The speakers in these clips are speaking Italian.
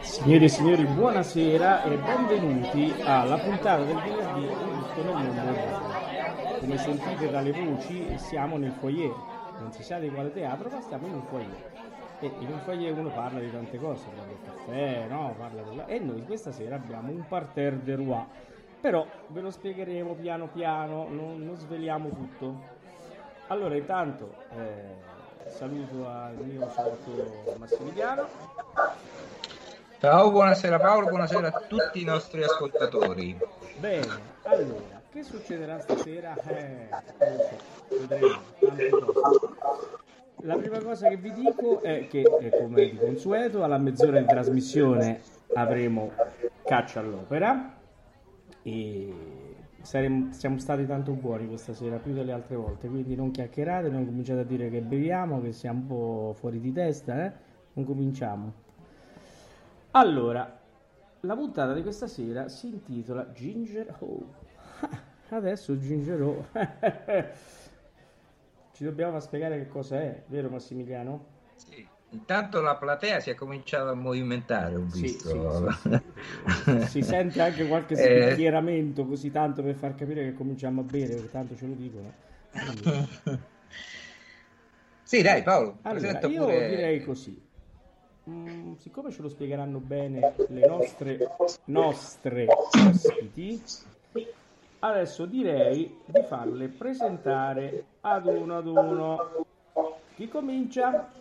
Signori e signori, buonasera e benvenuti alla puntata del venerdì Tutto nel mondo. Come sentite dalle voci, siamo nel foyer. Non si sa di quale teatro, ma stiamo in un foyer. E in un foyer uno parla di tante cose, parla del caffè, no? Parla della... E noi questa sera abbiamo un parterre de roi. Però ve lo spiegheremo piano piano, non, non sveliamo tutto. Allora, intanto eh, saluto al mio socio Massimiliano. Ciao, buonasera Paolo, buonasera a tutti i nostri ascoltatori. Bene, allora, che succederà stasera? Eh, so, vedremo. tante cose. La prima cosa che vi dico è che, eh, come di consueto, alla mezz'ora di trasmissione avremo Caccia all'Opera e saremo- siamo stati tanto buoni questa sera, più delle altre volte, quindi non chiacchierate, non cominciate a dire che beviamo, che siamo un po' fuori di testa, eh? Non cominciamo. Allora, la puntata di questa sera si intitola Ginger Ho. Adesso Ginger Ho. Ci dobbiamo spiegare che cosa è, vero Massimiliano? Sì. Intanto la platea si è cominciata a movimentare, ho visto. sì, sì, sì. Si sente anche qualche Eh. spicchieramento così tanto per far capire che cominciamo a bere, perché tanto ce lo dicono. Quindi- Sì, dai Paolo, Allora, io pure... direi così. Mm, siccome ce lo spiegheranno bene le nostre, nostre ospiti, adesso direi di farle presentare ad uno ad uno. Chi comincia?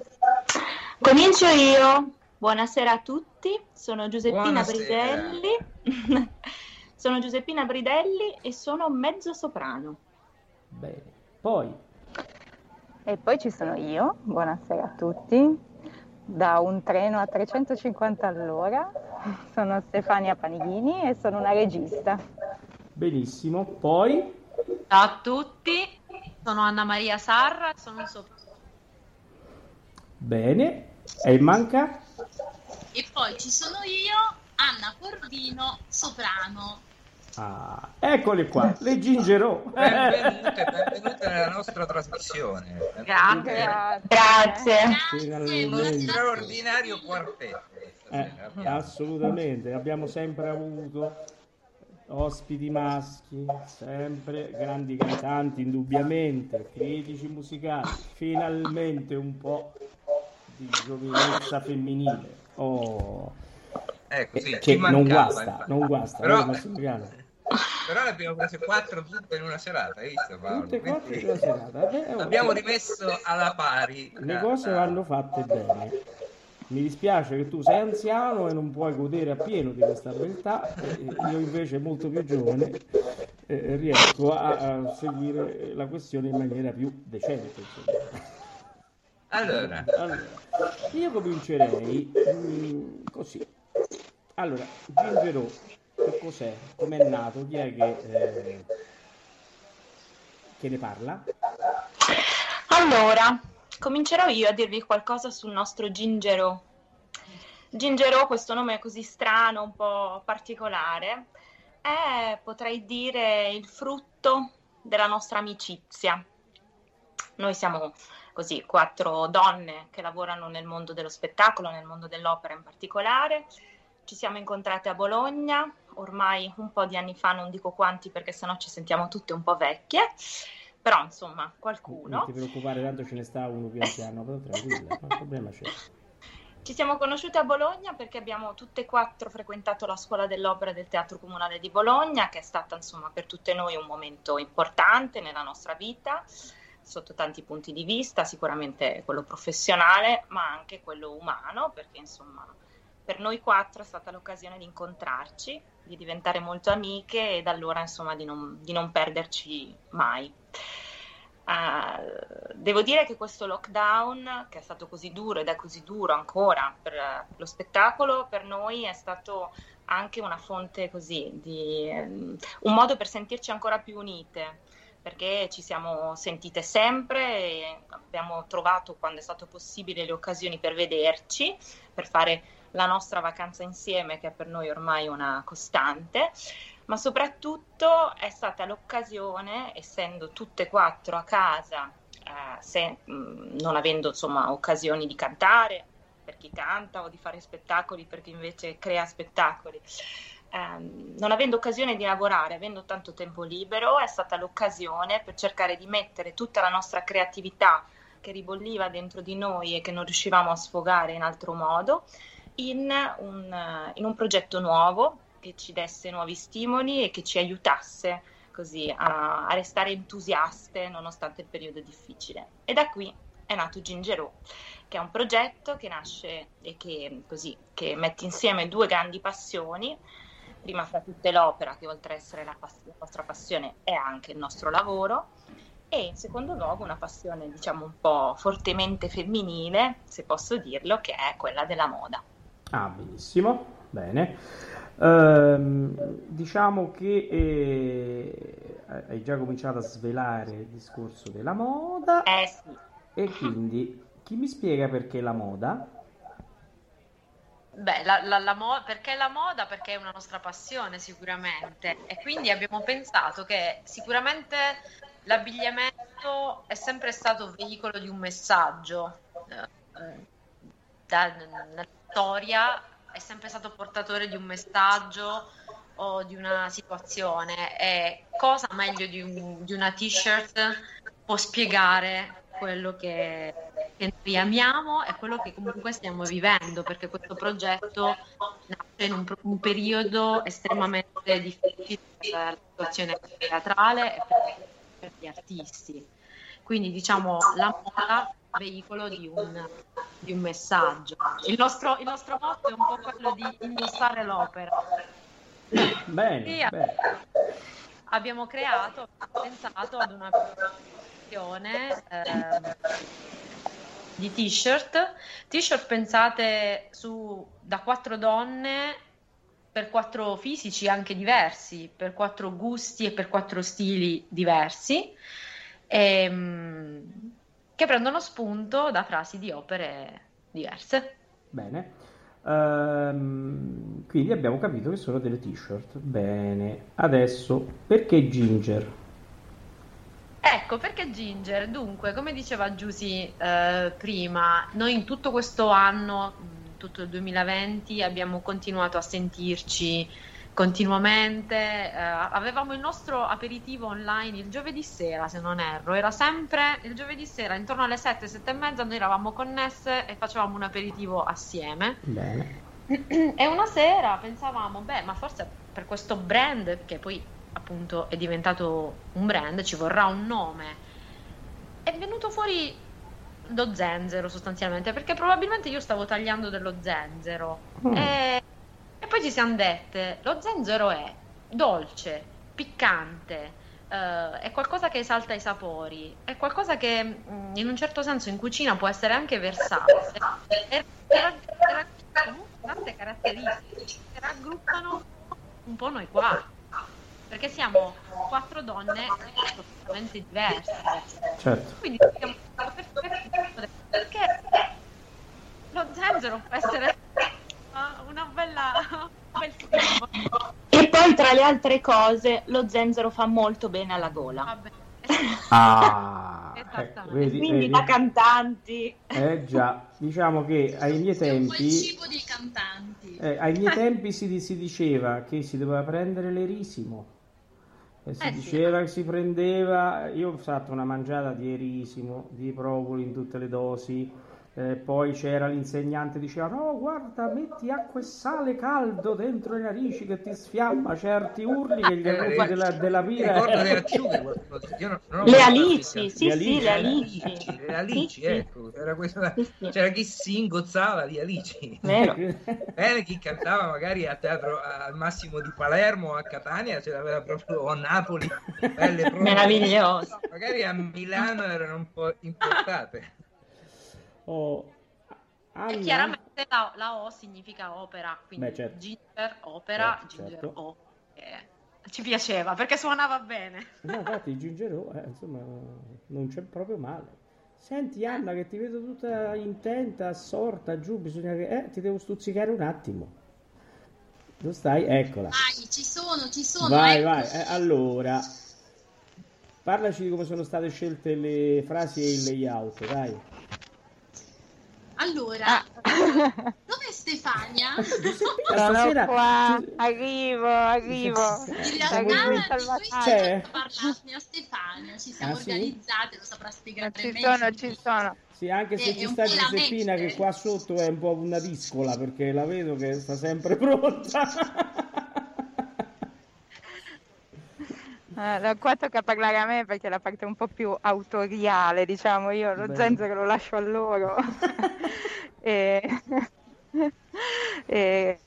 Comincio io. Buonasera a tutti, sono Giuseppina Buonasera. Bridelli. sono Giuseppina Bridelli e sono mezzo soprano. Bene. Poi, E poi ci sono io, buonasera a tutti, da un treno a 350 all'ora, sono Stefania Panighini e sono una regista. benissimo. Poi, Ciao a tutti, sono Anna Maria Sarra, sono un sop- bene. E manca? E poi ci sono io, Anna Cordino, soprano. Ah, eccole qua, le gingerò. Benvenute, benvenute nella nostra trasmissione. Grazie. Grazie. Grazie, buonasera. straordinario quartetto. Eh, assolutamente, abbiamo sempre avuto ospiti maschi, sempre grandi cantanti, indubbiamente, critici musicali, finalmente un po' di giovinezza femminile. Oh, Ecco, sì, che ci non mancava, guasta, infatti. non guasta, Però, Massimiliano? però ne abbiamo prese quattro tutte in una serata, hai visto Paolo? Tutte quattro Quindi in una serata. Beh, oh, Abbiamo rimesso alla pari. Le cose vanno fatte bene. Mi dispiace che tu sei anziano e non puoi godere appieno di questa beltà, io invece molto più giovane eh, riesco a, a seguire la questione in maniera più decente. insomma. Allora, Allora, io comincerei mm, così. Allora, Gingero, che cos'è? Com'è nato? Chi è che, eh, che ne parla? Allora, comincerò io a dirvi qualcosa sul nostro Gingero. Gingero, questo nome così strano, un po' particolare, è, potrei dire, il frutto della nostra amicizia. Noi siamo così quattro donne che lavorano nel mondo dello spettacolo, nel mondo dell'opera in particolare. Ci siamo incontrate a Bologna, ormai un po' di anni fa, non dico quanti perché sennò ci sentiamo tutte un po' vecchie, però insomma Non qualcuno. ti preoccupare, tanto ce ne sta uno più anziano, però tranquilla, non problema c'è. Ci siamo conosciute a Bologna perché abbiamo tutte e quattro frequentato la scuola dell'opera del Teatro Comunale di Bologna, che è stata insomma per tutte noi un momento importante nella nostra vita, sotto tanti punti di vista, sicuramente quello professionale, ma anche quello umano, perché insomma per noi quattro è stata l'occasione di incontrarci, di diventare molto amiche e da allora insomma di non, di non perderci mai. Uh, devo dire che questo lockdown, che è stato così duro ed è così duro ancora per lo spettacolo, per noi è stato anche una fonte così di um, un modo per sentirci ancora più unite, perché ci siamo sentite sempre e abbiamo trovato quando è stato possibile le occasioni per vederci, per fare la nostra vacanza insieme, che è per noi ormai una costante. Ma soprattutto è stata l'occasione, essendo tutte e quattro a casa, eh, se, mh, non avendo insomma occasioni di cantare per chi canta o di fare spettacoli per chi invece crea spettacoli, ehm, non avendo occasione di lavorare, avendo tanto tempo libero, è stata l'occasione per cercare di mettere tutta la nostra creatività che ribolliva dentro di noi e che non riuscivamo a sfogare in altro modo in un, in un progetto nuovo che ci desse nuovi stimoli e che ci aiutasse così a, a restare entusiaste nonostante il periodo difficile. E da qui è nato Gingerò, che è un progetto che nasce e che, così, che mette insieme due grandi passioni, prima fra tutte l'opera, che oltre ad essere la, pass- la nostra passione è anche il nostro lavoro, e in secondo luogo una passione diciamo un po' fortemente femminile, se posso dirlo, che è quella della moda. Ah, benissimo, bene. Ehm, diciamo che eh, hai già cominciato a svelare il discorso della moda. Eh sì. E quindi chi mi spiega perché la moda? Beh, la, la, la mo- perché la moda? Perché è una nostra passione sicuramente e quindi abbiamo pensato che sicuramente l'abbigliamento è sempre stato veicolo di un messaggio. Eh, da, nella storia è sempre stato portatore di un messaggio o di una situazione e cosa meglio di, un, di una t-shirt può spiegare quello che, che, noi amiamo e quello che comunque stiamo vivendo perché questo progetto nasce in un, un periodo estremamente difficile per la situazione teatrale e per, per gli artisti quindi diciamo la moda veicolo di un, di un messaggio. Il nostro, il nostro, motto è un po' quello di indossare l'opera. Bene, bene. Abbiamo creato, pensato ad una produzione eh, di t-shirt, t-shirt pensate su, da quattro donne per quattro fisici anche diversi, per quattro gusti e per quattro stili diversi. Ehm, che prendono spunto da frasi di opere diverse. Bene. Um, quindi abbiamo capito che sono delle t-shirt. Bene. Adesso, perché Ginger? Ecco, perché Ginger? Dunque, come diceva Giusy eh, prima, noi in tutto questo anno, tutto il 2020, abbiamo continuato a sentirci continuamente. Eh, avevamo il nostro aperitivo online il giovedì sera, se non erro. Era sempre il giovedì sera, intorno alle 7, 7 e mezza, noi eravamo connesse e facevamo un aperitivo assieme. Bene. E una sera pensavamo, beh, ma forse per questo brand, che poi appunto è diventato un brand, ci vorrà un nome. È venuto fuori lo zenzero sostanzialmente, perché probabilmente io stavo tagliando dello zenzero. Mm. E e poi ci siamo dette, lo zenzero è dolce, piccante, uh, è qualcosa che esalta i sapori, è qualcosa che mm, in un certo senso in cucina può essere anche versatile. E, comunque tante caratteristiche che raggruppano un po' noi qua. Perché siamo quattro donne completamente diverse. Certo. Quindi siamo perché lo zenzero può essere una bella... E poi tra le altre cose lo zenzero fa molto bene alla gola. Vabbè. Ah, ecco, vedi, Quindi vedi? da cantanti. Eh già, diciamo che ai miei tempi, cibo dei cantanti. eh, ai miei tempi si, si diceva che si doveva prendere l'erisimo. E si Eh sì. diceva che si prendeva, io ho fatto una mangiata di erisimo, di propoli in tutte le dosi, Eh, poi c'era l'insegnante diceva no guarda metti acqua e sale caldo dentro le narici che ti sfiamma certi urli che gli avuti della, della pira Ricordo le acciughe, non- non Le alici, sì, Le sì, le alici. alici. Le alici, Sì, sì. ecco, era questa- c'era chi si ingozzava di alici. Vero. Bene, chi cantava magari a teatro al massimo di Palermo o a Catania ce l'aveva proprio o a Napoli. Meraviglioso. Magari a Milano erano un po' importate. Oh, E Anna? chiaramente la, la O significa opera, quindi Beh, certo. Ginger, opera, Certo, Ginger certo. O. Eh, ci piaceva perché suonava bene. No, infatti il Gingerò, eh, insomma, non c'è proprio male. Senti Anna, che ti vedo tutta intenta, assorta, giù, bisogna che... Eh, ti devo stuzzicare un attimo. Dove stai? Eccola. Vai, ci sono, ci sono. Vai, ecco. vai. Eh, allora, parlaci di come sono state scelte le frasi e il layout, dai. Allora, Ah. dov'è Stefania? Giuseppina, Sono stasera... qua, arrivo, arrivo. In realtà noi stiamo parlarne a Stefania, ci siamo Ah, sì? organizzate, lo saprà spiegare ci meglio. sono, ci sono. Sì, anche se È- ci è sta Giuseppina che qua sotto è un po' una discola perché la vedo che sta sempre pronta. Eh, qua tocca parlare a me perché è la parte un po' più autoriale, diciamo, io lo Bene. zenzero lo lascio a loro. e... e-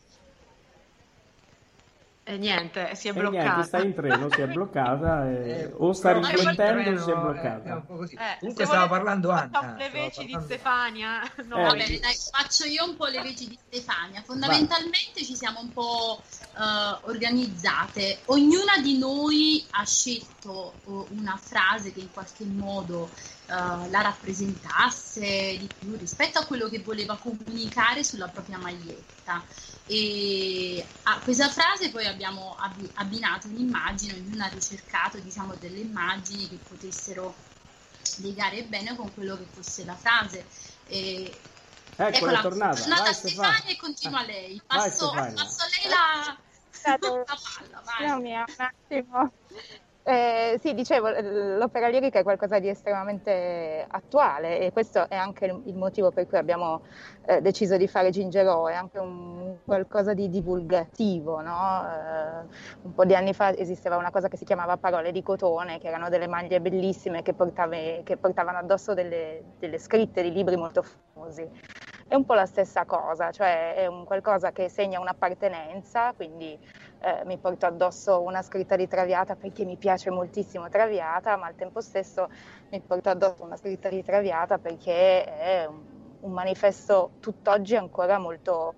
E niente, si è E niente, bloccata. sta in treno, si è bloccata e- Eh, o sta riflettendo o si è bloccata. è un po' così. Eh, Comunque stava parlando Anna. le veci di Stefania. No, Eh. Va bene, dai, faccio io un po' le leggi di Stefania. Fondamentalmente ci siamo un po' eh, organizzate. Ognuna di noi ha scelto eh, una frase che in qualche modo eh, la rappresentasse di più rispetto a quello che voleva comunicare sulla propria maglietta. E a questa frase poi abbiamo abbi- abbinato un'immagine, ognuna ha ricercato diciamo, delle immagini che potessero legare bene con quello che fosse la frase. E Eccola, è tornata. tornata Vai Stefania e continua lei. Vai, Passo, passo a lei la, la palla, vai. Io mi- un attimo. Eh, sì, dicevo, l'opera lirica è qualcosa di estremamente attuale e questo è anche il, il motivo per cui abbiamo eh, deciso di fare Gingerò, è anche un qualcosa di divulgativo, no? Eh, un po' di anni fa esisteva una cosa che si chiamava parole di cotone, che erano delle maglie bellissime che, portave- che portavano addosso delle, delle scritte di libri molto famosi. È un po' la stessa cosa, cioè è un qualcosa che segna un'appartenenza, quindi eh, mi porto addosso una scritta di Traviata perché mi piace moltissimo Traviata, ma al tempo stesso mi porto addosso una scritta di Traviata perché è un, un manifesto tutt'oggi ancora molto,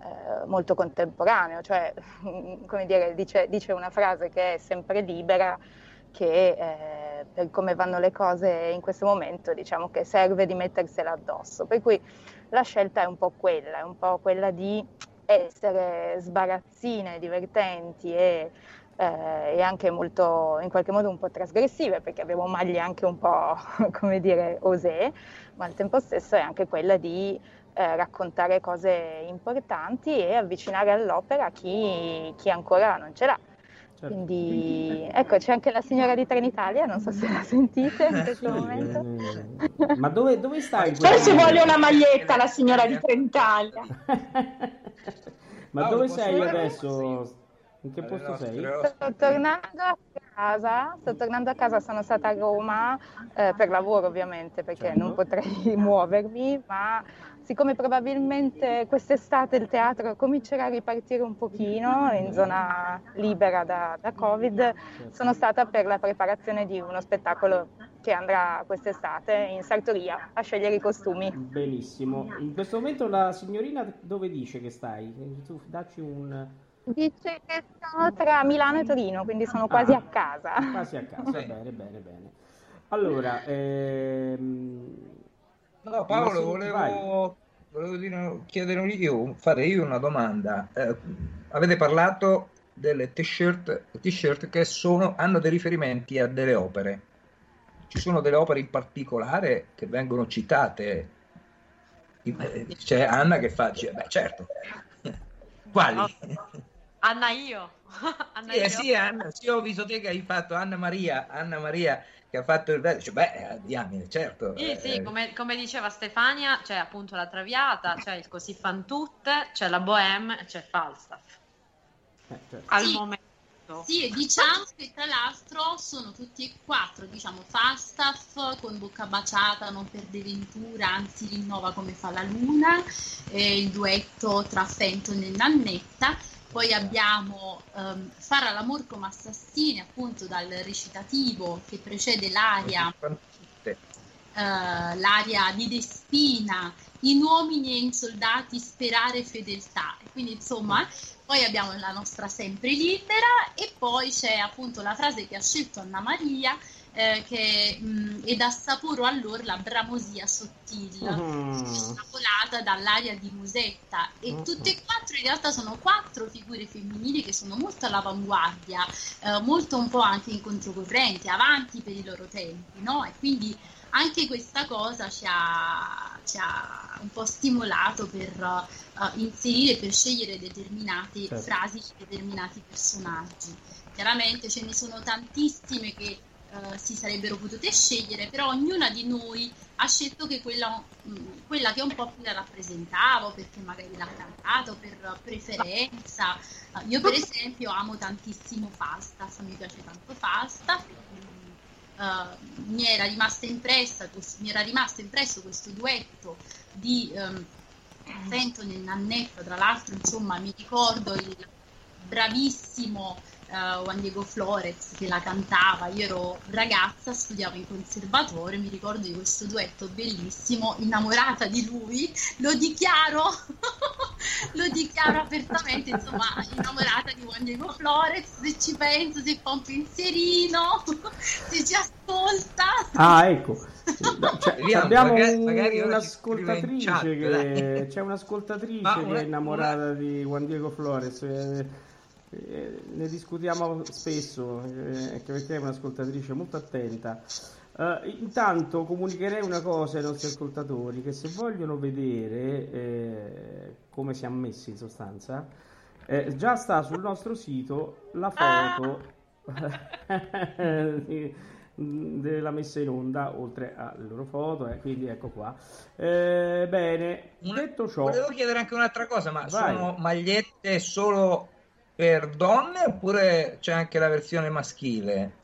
eh, molto contemporaneo, cioè come dire, dice, dice una frase che è sempre libera, che eh, per come vanno le cose in questo momento diciamo che serve di mettersela addosso. Per cui la scelta è un po' quella, è un po' quella di essere sbarazzine, divertenti e, eh, e anche molto, in qualche modo un po' trasgressive, perché abbiamo maglie anche un po', come dire, osè, ma al tempo stesso è anche quella di eh, raccontare cose importanti e avvicinare all'opera chi, chi ancora non ce l'ha. Certo. Quindi ecco, c'è anche la signora di Trenitalia, non so se la sentite in questo Sì, momento. eh, ma dove, dove stai? Forse questo vuole una maglietta la signora di Trenitalia. Ma Paolo, dove sei adesso? In che posto nostre sei? Sto tornando a casa, sto tornando a casa, sono stata a Roma eh, per lavoro ovviamente perché Certo. non potrei muovermi, ma siccome probabilmente quest'estate il teatro comincerà a ripartire un pochino in zona libera da, da Covid, sono stata per la preparazione di uno spettacolo che andrà quest'estate in sartoria a scegliere i costumi. Benissimo. In questo momento la signorina dove dice che stai? Tu dacci un... Dice che sono tra Milano e Torino, quindi sono quasi Ah. a casa. Quasi a casa, bene, bene, bene. Allora, ehm... No, Paolo, sì, volevo, volevo dire- chiedere io, fare io una domanda. Eh, avete parlato delle t-shirt, t-shirt che sono, hanno dei riferimenti a delle opere. Ci sono delle opere in particolare che vengono citate. Eh, C'è Anna che fa, dice, beh certo. Quali? Anna io. Anna Sì, eh, Io? sì, Anna, sì, ho visto te che hai fatto Anna Maria, Anna Maria che ha fatto il verso, cioè, beh, diamine, certo. Sì, sì, eh, come, come diceva Stefania, c'è appunto la Traviata, c'è il Così fan tutte, c'è la Bohème c'è Falstaff. Eh, certo. Al Sì. momento. Sì, e diciamo che tra l'altro sono tutti e quattro, diciamo, Falstaff con bocca baciata, non perde ventura, anzi rinnova come fa la luna, eh, il duetto tra Fenton e Nannetta. Poi abbiamo ehm, Fare all'amor come assassini, appunto dal recitativo che precede l'aria eh, l'aria di Despina, in uomini e in soldati sperare fedeltà. Quindi insomma, poi abbiamo la nostra sempre libera e poi c'è appunto la frase che ha scelto Anna Maria eh, che mh, ed assaporo allora la bramosia sottile Mm. dall'aria di Musetta e Mm. tutte e quattro in realtà sono quattro figure femminili che sono molto all'avanguardia eh, molto un po' anche in controcorrente avanti per i loro tempi no? e quindi anche questa cosa ci ha, ci ha un po' stimolato per eh, inserire, per scegliere determinate Certo. frasi determinati personaggi. Chiaramente ce ne sono tantissime che eh, si sarebbero potute scegliere, però ognuna di noi ha scelto che quella, mh, quella che un po' più la rappresentava, perché magari l'ha cantato per preferenza. Eh, io per esempio amo tantissimo Falstaff, mi piace tanto Falstaff. mh, eh, mi era mi era rimasto impresso questo duetto di ehm, Fenton e Nannetta, tra l'altro insomma mi ricordo il bravissimo eh, Juan Diego Flores che la cantava, io ero ragazza, studiavo in conservatorio, mi ricordo di questo duetto bellissimo, innamorata di lui, lo dichiaro, lo dichiaro apertamente, insomma, innamorata di Juan Diego Flores, se ci penso, se fa un pensierino, se ci ascolta. Ah, ecco. Cioè, Vediamo, abbiamo magari- magari un'ascoltatrice chat, che dai. c'è un'ascoltatrice Ma che una- è innamorata di Juan Diego Flores. eh, eh, ne discutiamo spesso, eh, anche perché è un'ascoltatrice molto attenta. Eh, intanto comunicherei una cosa ai nostri ascoltatori che se vogliono vedere eh, come siamo messi in sostanza, eh, già sta sul nostro sito la foto di- della messa in onda, oltre alle loro foto, eh, quindi ecco qua. Eh, bene, detto ciò, Volevo chiedere anche un'altra cosa, ma Vai. sono magliette solo per donne oppure c'è anche la versione maschile?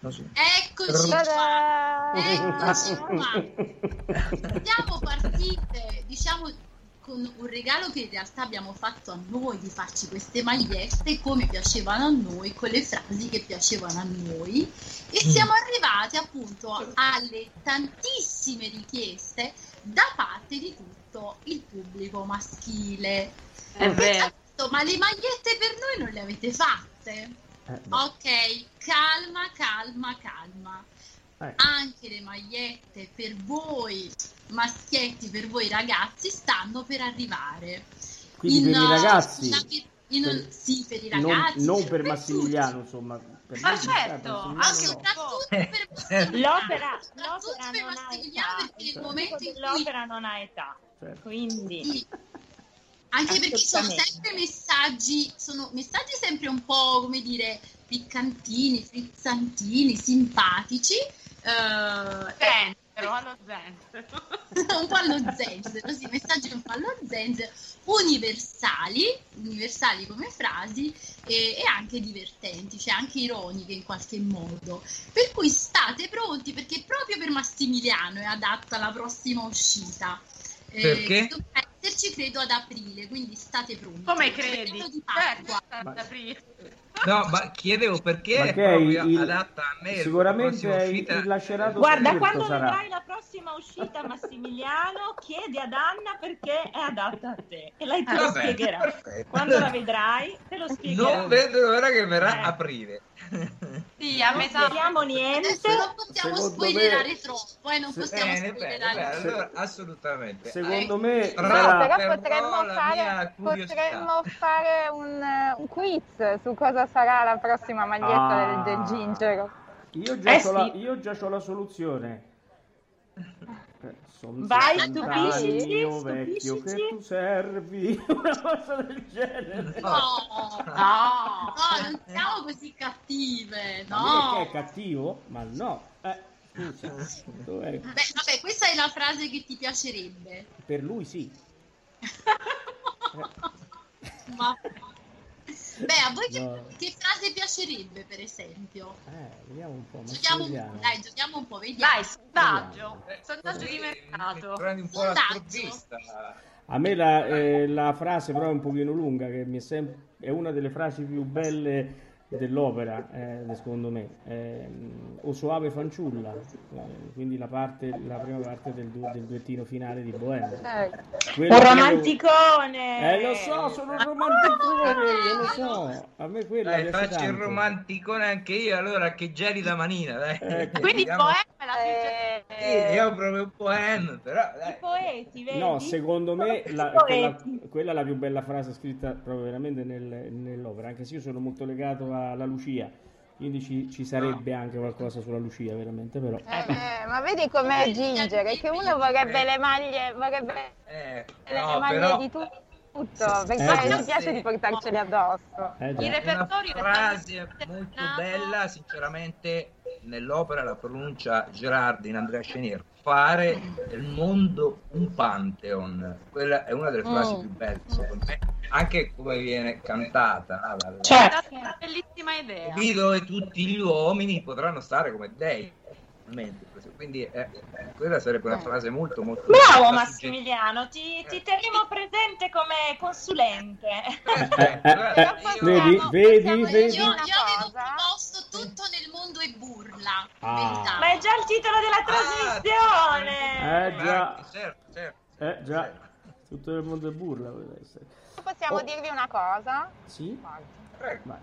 Non so. Eccoci qua, eccoci qua. Siamo partite, diciamo, con un regalo che in realtà abbiamo fatto a noi di farci queste magliette come piacevano a noi, con le frasi che piacevano a noi e siamo arrivati appunto alle tantissime richieste da parte di tutto il pubblico maschile. È vero. Esatto, ma le magliette per noi non le avete fatte? eh, Ok, calma, calma, calma. eh, Anche le magliette per voi maschietti, per voi ragazzi, stanno per arrivare. quindi per i uh, ragazzi, in- per- sì, per i non, ragazzi, non per tutti. Massimiliano, insomma. Per Ma certo, Massimiliano no. soprattutto per Massimiliano. L'opera, l'opera per non ha Massimiliano età, perché nel pubblico momento in cui dell'opera non ha età, Certo. quindi Sì. Anche perché sono sempre messaggi, sono messaggi sempre un po', come dire, piccantini, frizzantini, simpatici. eh, Zenzero, allo zenzero. un po' allo zenzero, sì, messaggi un po' allo zenzero, universali, universali come frasi e, e anche divertenti, cioè anche ironiche in qualche modo. Per cui state pronti perché proprio per Massimiliano è adatta la prossima uscita. Eh, Perché? dovrebbe esserci credo ad aprile, quindi state pronti. Come credi? Certo, ad aprile. No, ma chiedevo perché Ma è proprio il- adatta a me. sicuramente la uscita- il lacerato Guarda, spirito quando sarà. vedrai la prossima uscita Massimiliano, chiedi ad Anna perché è adatta a te e lei te lo Va bene, spiegherà. perfetto. Quando la vedrai, te lo spiegherà. Non vedo l'ora che verrà Eh. aprile. Sì, a Non metà. spieghiamo niente. Adesso non possiamo Secondo spoilerare me- troppo, eh, non se- possiamo Bene, bene, spoilerare bene, Se- allora assolutamente. Secondo me Però- sarà... Però Però potremmo fare, potremmo fare un, eh, un quiz su cosa sarà la prossima maglietta Ah. del, del Gingero. Io già, Eh c'ho la, sì. io già c'ho la soluzione. Eh, son Vai, 60 anni, stupiscici, io vecchio che tu servi, una cosa del genere. No, No, no, non siamo così cattive, Ma mica che è no. cattivo? Ma no. Eh, scusa, dov'è? Beh, vabbè, questa è la frase che ti piacerebbe. Per lui sì. Ma... Beh, a voi che, No. che frase piacerebbe, per esempio? Eh, vediamo un po'. Giochiamo un Massimiliano. po', dai, giochiamo un po', vediamo. dai, sondaggio. Eh, Sondaggio di mercato. Prendi un po' la. A me la, eh, la frase però è un pochino lunga, che mi è, sem- è una delle frasi più belle dell'opera, eh, secondo me. O Soave fanciulla, eh, quindi la, parte, la prima parte del, du- del duettino finale di Bohème. Certo. Quello Un che io- romanticone! Eh, lo so, sono un romanticone, io lo so. A me quella Dai, piace faccio il tanto. romanticone anche io, allora che gelida manina, dai. Ecco. Quindi Vediamo. Bohème è la più Eh, io proprio un poema, però I dai. poeti, vedi? No, secondo me la- I quella, quella è la più bella frase scritta proprio veramente nel- nell'opera, anche se io sono molto legato alla Lucia, quindi ci, ci sarebbe anche qualcosa sulla Lucia, veramente, però. eh, ma vedi com'è Ginger, è che uno vorrebbe le maglie, vorrebbe Eh, le no, maglie però di tu- tutto, perché Eh, non già. piace di portarceli addosso. Eh, Il una repertorio è frase talmente molto bella, sinceramente, nell'opera la pronuncia Gerardi in Andrea Chenier. Fare del mondo un pantheon, quella è una delle frasi Mm. più belle, secondo me, anche come viene cantata. no? La- la- Certo. È una bellissima idea. lì dove tutti gli uomini potranno stare come dei. Quindi eh, quella sarebbe una frase molto molto Bravo Massimiliano, ti, ti terremo presente come consulente. Eh, eh, eh, vedi, vedi, Io, vedi. io Una avevo cosa? proposto tutto nel mondo è burla. Ah. Ma è già il titolo della trasmissione! Eh, già. certo, certo. Eh già, tutto il mondo è burla. Possiamo Oh. dirvi una cosa? Sì? Prego. Vai.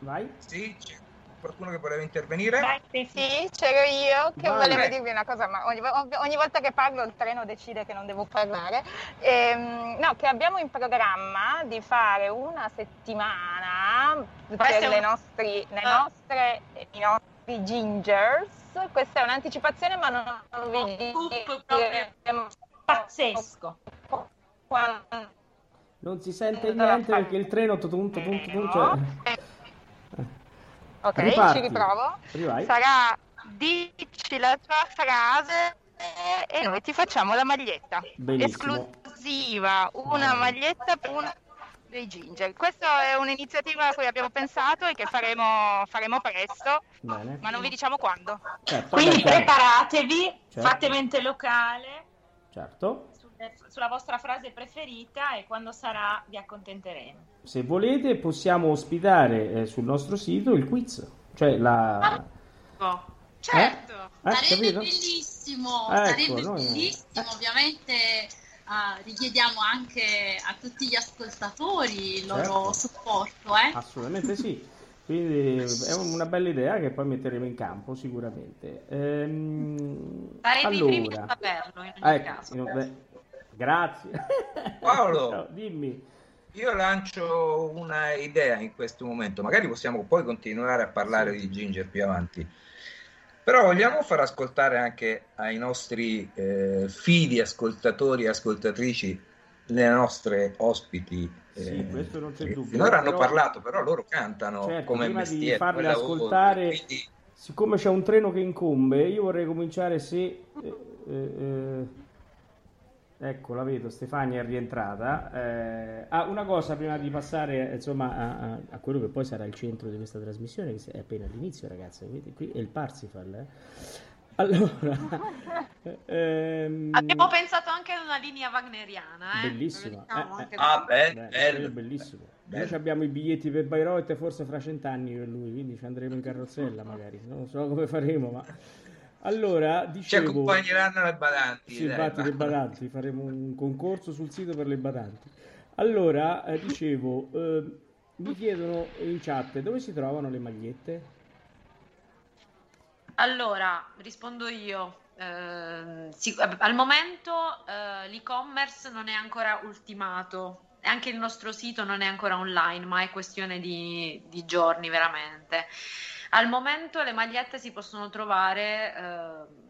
Vai? Sì, c'è qualcuno che voleva intervenire? Vai, sì, sì. C'ero io che Vai. volevo dirvi una cosa, ma ogni, ogni volta che parlo il treno decide che non devo parlare. Ehm, no, che abbiamo in programma di fare una settimana per le, nostri, le Ah. nostre, i nostri gingers. Questa è un'anticipazione, ma non vi diremo Pazzesco. quando Non si sente niente perché il treno tutun, tutun, tutun, cioè... Ok, Riparti. ci riprovo. Rivai. Sarà dici la tua frase e noi ti facciamo la maglietta. Benissimo. Esclusiva, una maglietta per una dei Ginger. Questa è un'iniziativa a cui abbiamo pensato e che faremo, faremo presto, Bene. ma non vi diciamo quando. Certo, Quindi vabbè, preparatevi, Certo. fate mente locale certo. Sulle- sulla vostra frase preferita e quando sarà vi accontenteremo. Se volete possiamo ospitare eh, sul nostro sito il quiz, cioè la... Certo, Eh, sarebbe capito? bellissimo, Ecco, sarebbe noi- bellissimo, ovviamente ah, richiediamo anche a tutti gli ascoltatori il loro Certo. supporto, eh? Assolutamente sì. Quindi è una bella idea che poi metteremo in campo sicuramente. Ehm, Sarete i primi allora, a saperlo in Ah, ogni ecco, caso. in- beh, grazie. Paolo. Ciao, dimmi. Io lancio una idea in questo momento, magari possiamo poi continuare a parlare di Ginger più avanti. Però vogliamo far ascoltare anche ai nostri eh, fidi ascoltatori e ascoltatrici le nostre ospiti. Sì, eh, questo non c'è dubbio. Finora hanno Però- parlato, però loro cantano Certo, come prima di mestiere. farle come lavoro, ascoltare- quindi- Siccome c'è un treno che incombe, io vorrei cominciare se... eh, eh, ecco, la vedo, Stefania è rientrata. Eh, ah, una cosa prima di passare insomma, a, a- a quello che poi sarà il centro di questa trasmissione, che è appena all'inizio, ragazzi. Vedete, qui è il Parsifal. eh. Allora, ehm, Abbiamo pensato anche ad una linea wagneriana, eh? Bellissima. Diciamo Eh, anche eh. Ah, beh, Beh, bello. quello è bellissimo. Bello. Noi abbiamo i biglietti per Bayreuth forse fra cent'anni io e lui, quindi ci andremo in carrozzella magari, non so come faremo, ma... Allora, Ci dicevo... accompagneranno le badanti. Sì, infatti le badanti, faremo un concorso sul sito per le badanti. Allora, eh, dicevo, eh, mi chiedono in chat dove si trovano le magliette? Allora, rispondo io. Ehm, sì, eh, al momento eh, l'e-commerce non è ancora ultimato, e anche il nostro sito non è ancora online, ma è questione di, di giorni veramente. Al momento le magliette si possono trovare eh,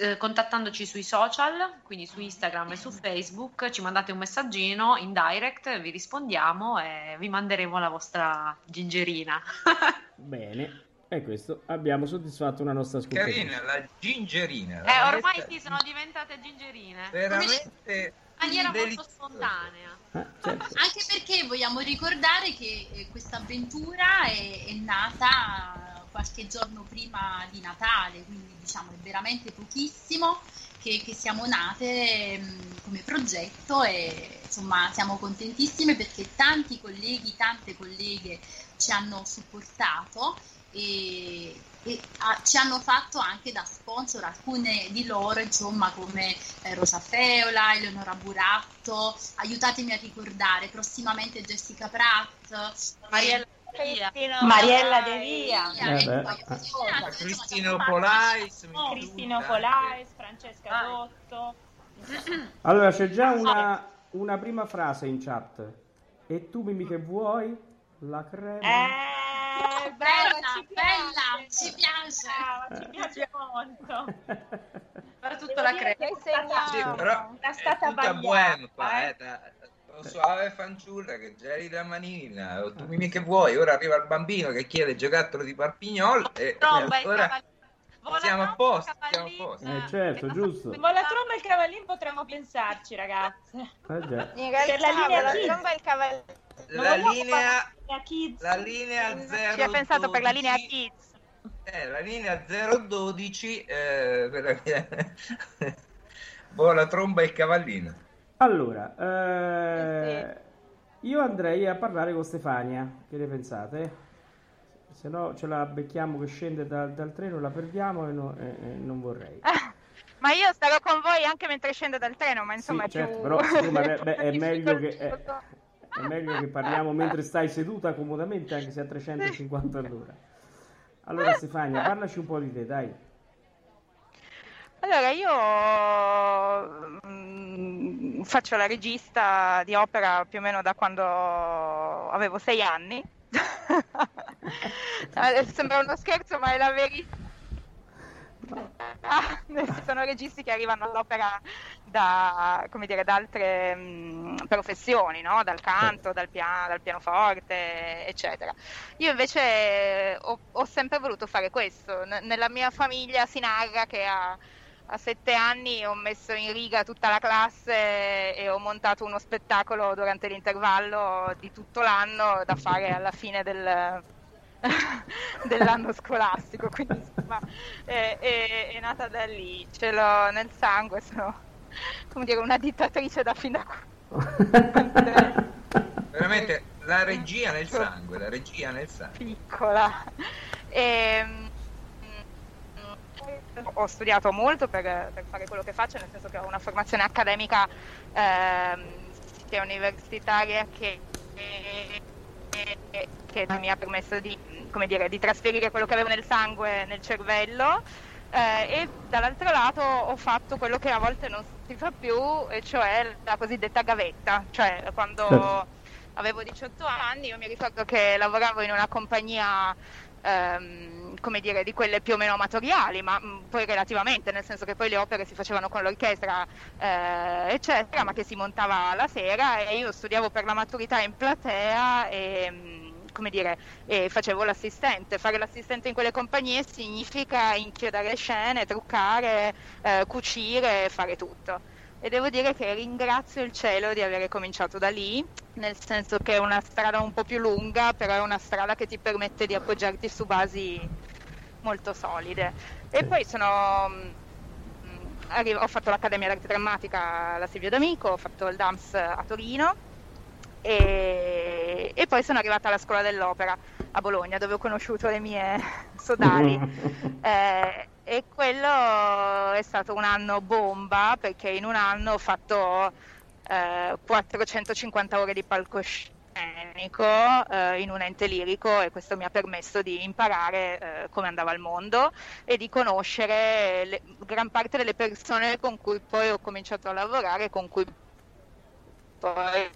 eh, contattandoci sui social, quindi su Instagram e su Facebook, ci mandate un messaggino in direct, vi rispondiamo e vi manderemo la vostra gingerina. Bene, e questo abbiamo soddisfatto una nostra ascoltatrice. Carina, la gingerina. Eh, ormai sì, sono diventate gingerine. Veramente In maniera molto spontanea. Ah, certo. Anche perché vogliamo ricordare che eh, questa avventura è, è nata qualche giorno prima di Natale, quindi diciamo è veramente pochissimo che, che siamo nate mh, come progetto e insomma siamo contentissime perché tanti colleghi, tante colleghe ci hanno supportato e, e, ah, ci hanno fatto anche da sponsor alcune di loro, insomma, come eh, Rosa Feola, Eleonora Buratto, aiutatemi a ricordare, prossimamente Jessica Pratt, Mariella Cristino Mariella De Via, Eh, Ah, insomma, Cristino Polais, Cristino. Polais, Francesca Vai. Dotto. Allora, c'è già una, una prima frase in chat. E tu, Mimi, che vuoi? La crema? Eh, Bella, ci bella, piace. ci piace. Brava, ci piace molto. Tutta Devo la crema. è stata- Sì, però è stata tutta buona qua, eh. Eh, da- lo suave fanciulla che geli la manina, o tu Mimi che vuoi, ora arriva il bambino che chiede giocattolo di Parpignol e, Tromba allora siamo a posto, siamo a posto. Eh, certo, giusto. Ma la tromba e il cavallino potremmo pensarci, ragazze. Eh, già. In Per la linea realtà la tromba e il cavallino la linea, La Kids. la linea 012 ci ha pensato per la linea Kids. eh, la linea 012 eh, quella che- boh, la tromba e il cavallino Allora, eh, io andrei a parlare con Stefania. Che ne pensate? Se no, ce la becchiamo che scende dal, dal treno, la perdiamo e, no- e- e non vorrei. Ma io starò con voi anche mentre scendo dal treno, ma insomma Sì, è certo, più... però siccome beh, è, meglio che, è, difficoltoso. è meglio che parliamo mentre stai seduta comodamente, anche se a 350 all'ora. Allora, Stefania, parlaci un po' di te, dai. Allora, io faccio la regista di opera più o meno da quando avevo sei anni. Eh, Sembra uno scherzo, ma è la verità. Ah, sono registi che arrivano all'opera da, come dire, da altre mm, professioni, no? Dal canto, dal, pia- dal pianoforte, eccetera. Io invece eh, ho, ho sempre voluto fare questo. N- nella mia famiglia si narra che a, a sette anni ho messo in riga tutta la classe e ho montato uno spettacolo durante l'intervallo di tutto l'anno da fare alla fine del, dell'anno scolastico. Quindi insomma è, è- è nata da lì, ce l'ho nel sangue, sono come dire una dittatrice da fin da quando veramente la regia nel sangue la regia nel sangue piccola. E, mm, ho studiato molto per, per fare quello che faccio, nel senso che ho una formazione accademica ehm, sia universitaria che, che- che mi ha permesso di, come dire, di trasferire quello che avevo nel sangue nel cervello. eh, e dall'altro lato ho fatto quello che a volte non si fa più, e cioè la cosiddetta gavetta, cioè quando Certo. avevo 18 anni, io mi ricordo che lavoravo in una compagnia, ehm, come dire, di quelle più o meno amatoriali, ma mh, poi relativamente, nel senso che poi le opere si facevano con l'orchestra, eh, eccetera, ma che si montava la sera e io studiavo per la maturità in platea e... mh, come dire, e facevo l'assistente. Fare l'assistente in quelle compagnie significa inchiodare scene, truccare, eh, cucire, fare tutto. E devo dire che ringrazio il cielo di aver cominciato da lì, nel senso che è una strada un po' più lunga, però è una strada che ti permette di appoggiarti su basi molto solide. E poi sono. mm, ho fatto l'Accademia d'Arte Drammatica alla Silvio D'Amico, ho fatto il DAMS a Torino e, e poi sono arrivata alla Scuola dell'Opera a Bologna, dove ho conosciuto le mie sodali. Eh, e quello è stato un anno bomba perché in un anno ho fatto eh, 450 ore di palcoscenico eh, in un ente lirico e questo mi ha permesso di imparare eh, come andava il mondo e di conoscere le- gran parte delle persone con cui poi ho cominciato a lavorare, con cui poi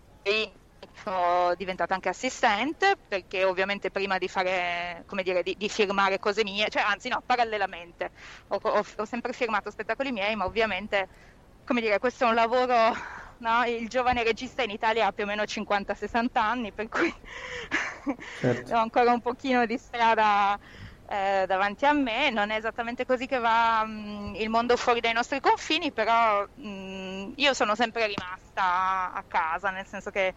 sono diventata anche assistente perché ovviamente prima di fare, come dire, di, di firmare cose mie, cioè anzi no, parallelamente, ho, ho, ho, sempre firmato spettacoli miei, ma ovviamente, come dire, questo è un lavoro, no? il giovane regista in Italia ha più o meno 50-60 anni, per cui certo. ho ancora un pochino di strada eh, davanti a me, non è esattamente così che va mh, mm, il mondo fuori dai nostri confini, però mh, mm, io sono sempre rimasta a casa, nel senso che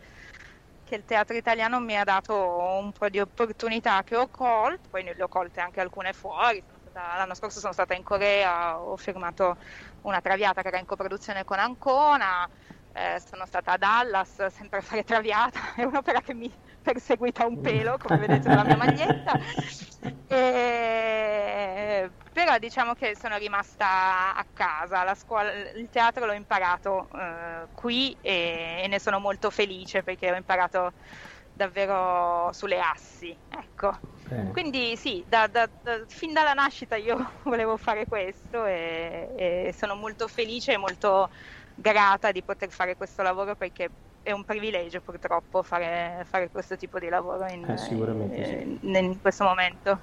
che il teatro italiano mi ha dato un po' di opportunità che ho colto, poi ne ho colte anche alcune fuori. L'anno scorso sono stata in Corea, ho firmato una traviata che era in coproduzione con Ancona, eh, sono stata a Dallas sempre a fare traviata, è un'opera che mi perseguita un pelo, come vedete dalla mia maglietta. E, però diciamo che sono rimasta a casa, scuola, il teatro l'ho imparato eh, qui e, e, ne sono molto felice perché ho imparato davvero sulle assi. Ecco. Quindi sì, da, da, da, fin dalla nascita io volevo fare questo e, e sono molto felice e molto grata di poter fare questo lavoro perché è un privilegio purtroppo fare, fare questo tipo di lavoro in, eh, sicuramente, in, sì. in, questo momento.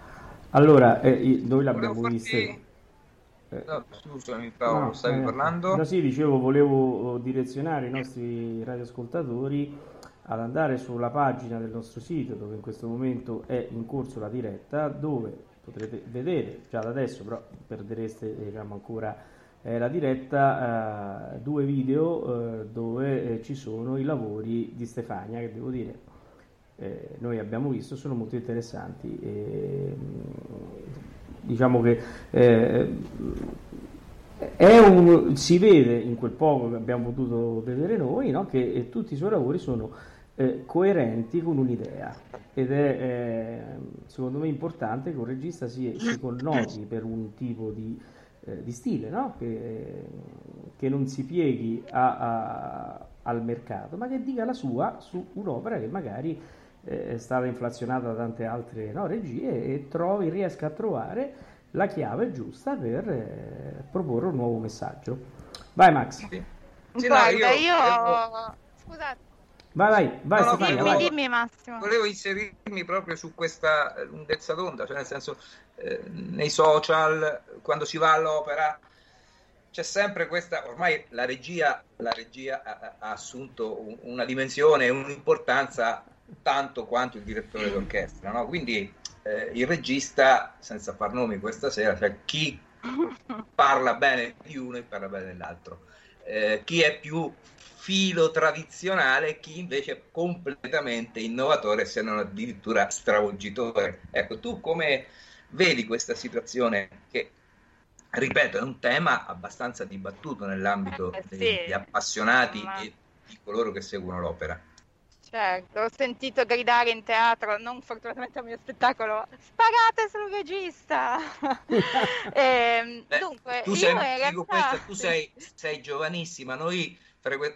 Allora, eh, noi l'abbiamo visto. Eh, no, scusami Paolo, no, stavi eh, parlando? No, sì, dicevo, volevo direzionare i nostri radioascoltatori ad andare sulla pagina del nostro sito dove in questo momento è in corso la diretta, dove potrete vedere già da adesso, però perdereste diciamo, ancora eh, la diretta eh, due video eh, dove eh, ci sono i lavori di Stefania che devo dire eh, noi abbiamo visto sono molto interessanti. E, diciamo che eh, un, si vede in quel poco che abbiamo potuto vedere noi no, che tutti i suoi lavori sono coerenti con un'idea. Ed è secondo me importante che un regista si, si connoti per un tipo di eh, di stile, no? che, che, non si pieghi a, a, al mercato, ma che dica la sua su un'opera che magari eh, è stata inflazionata da tante altre no, regie e trovi, riesca a trovare la chiave giusta per eh, proporre un nuovo messaggio. Vai Max. Sì. Sì, Guarda, no, io, io... Scusate. Vai, vai, vai, no, Stefania, dimmi, vai. dimmi Massimo. Volevo inserirmi proprio su questa lunghezza d'onda, cioè nel senso eh, nei social, quando si va all'opera, c'è sempre questa, ormai la regia, la regia ha, ha, assunto una dimensione e un'importanza tanto quanto il direttore d'orchestra, no? quindi eh, il regista, senza far nomi questa sera, cioè chi parla bene di uno e parla bene dell'altro, eh, chi è più filo tradizionale chi invece è completamente innovatore se non addirittura stravolgitore. Ecco, tu come vedi questa situazione che, ripeto, è un tema abbastanza dibattuto nell'ambito eh, sì. degli appassionati Ma... e di coloro che seguono l'opera. Certo, ho sentito gridare in teatro, non fortunatamente al mio spettacolo, sparate sul regista! e, ehm, Beh, dunque, tu, sei, realtà... questa, tu sei, sei, giovanissima, noi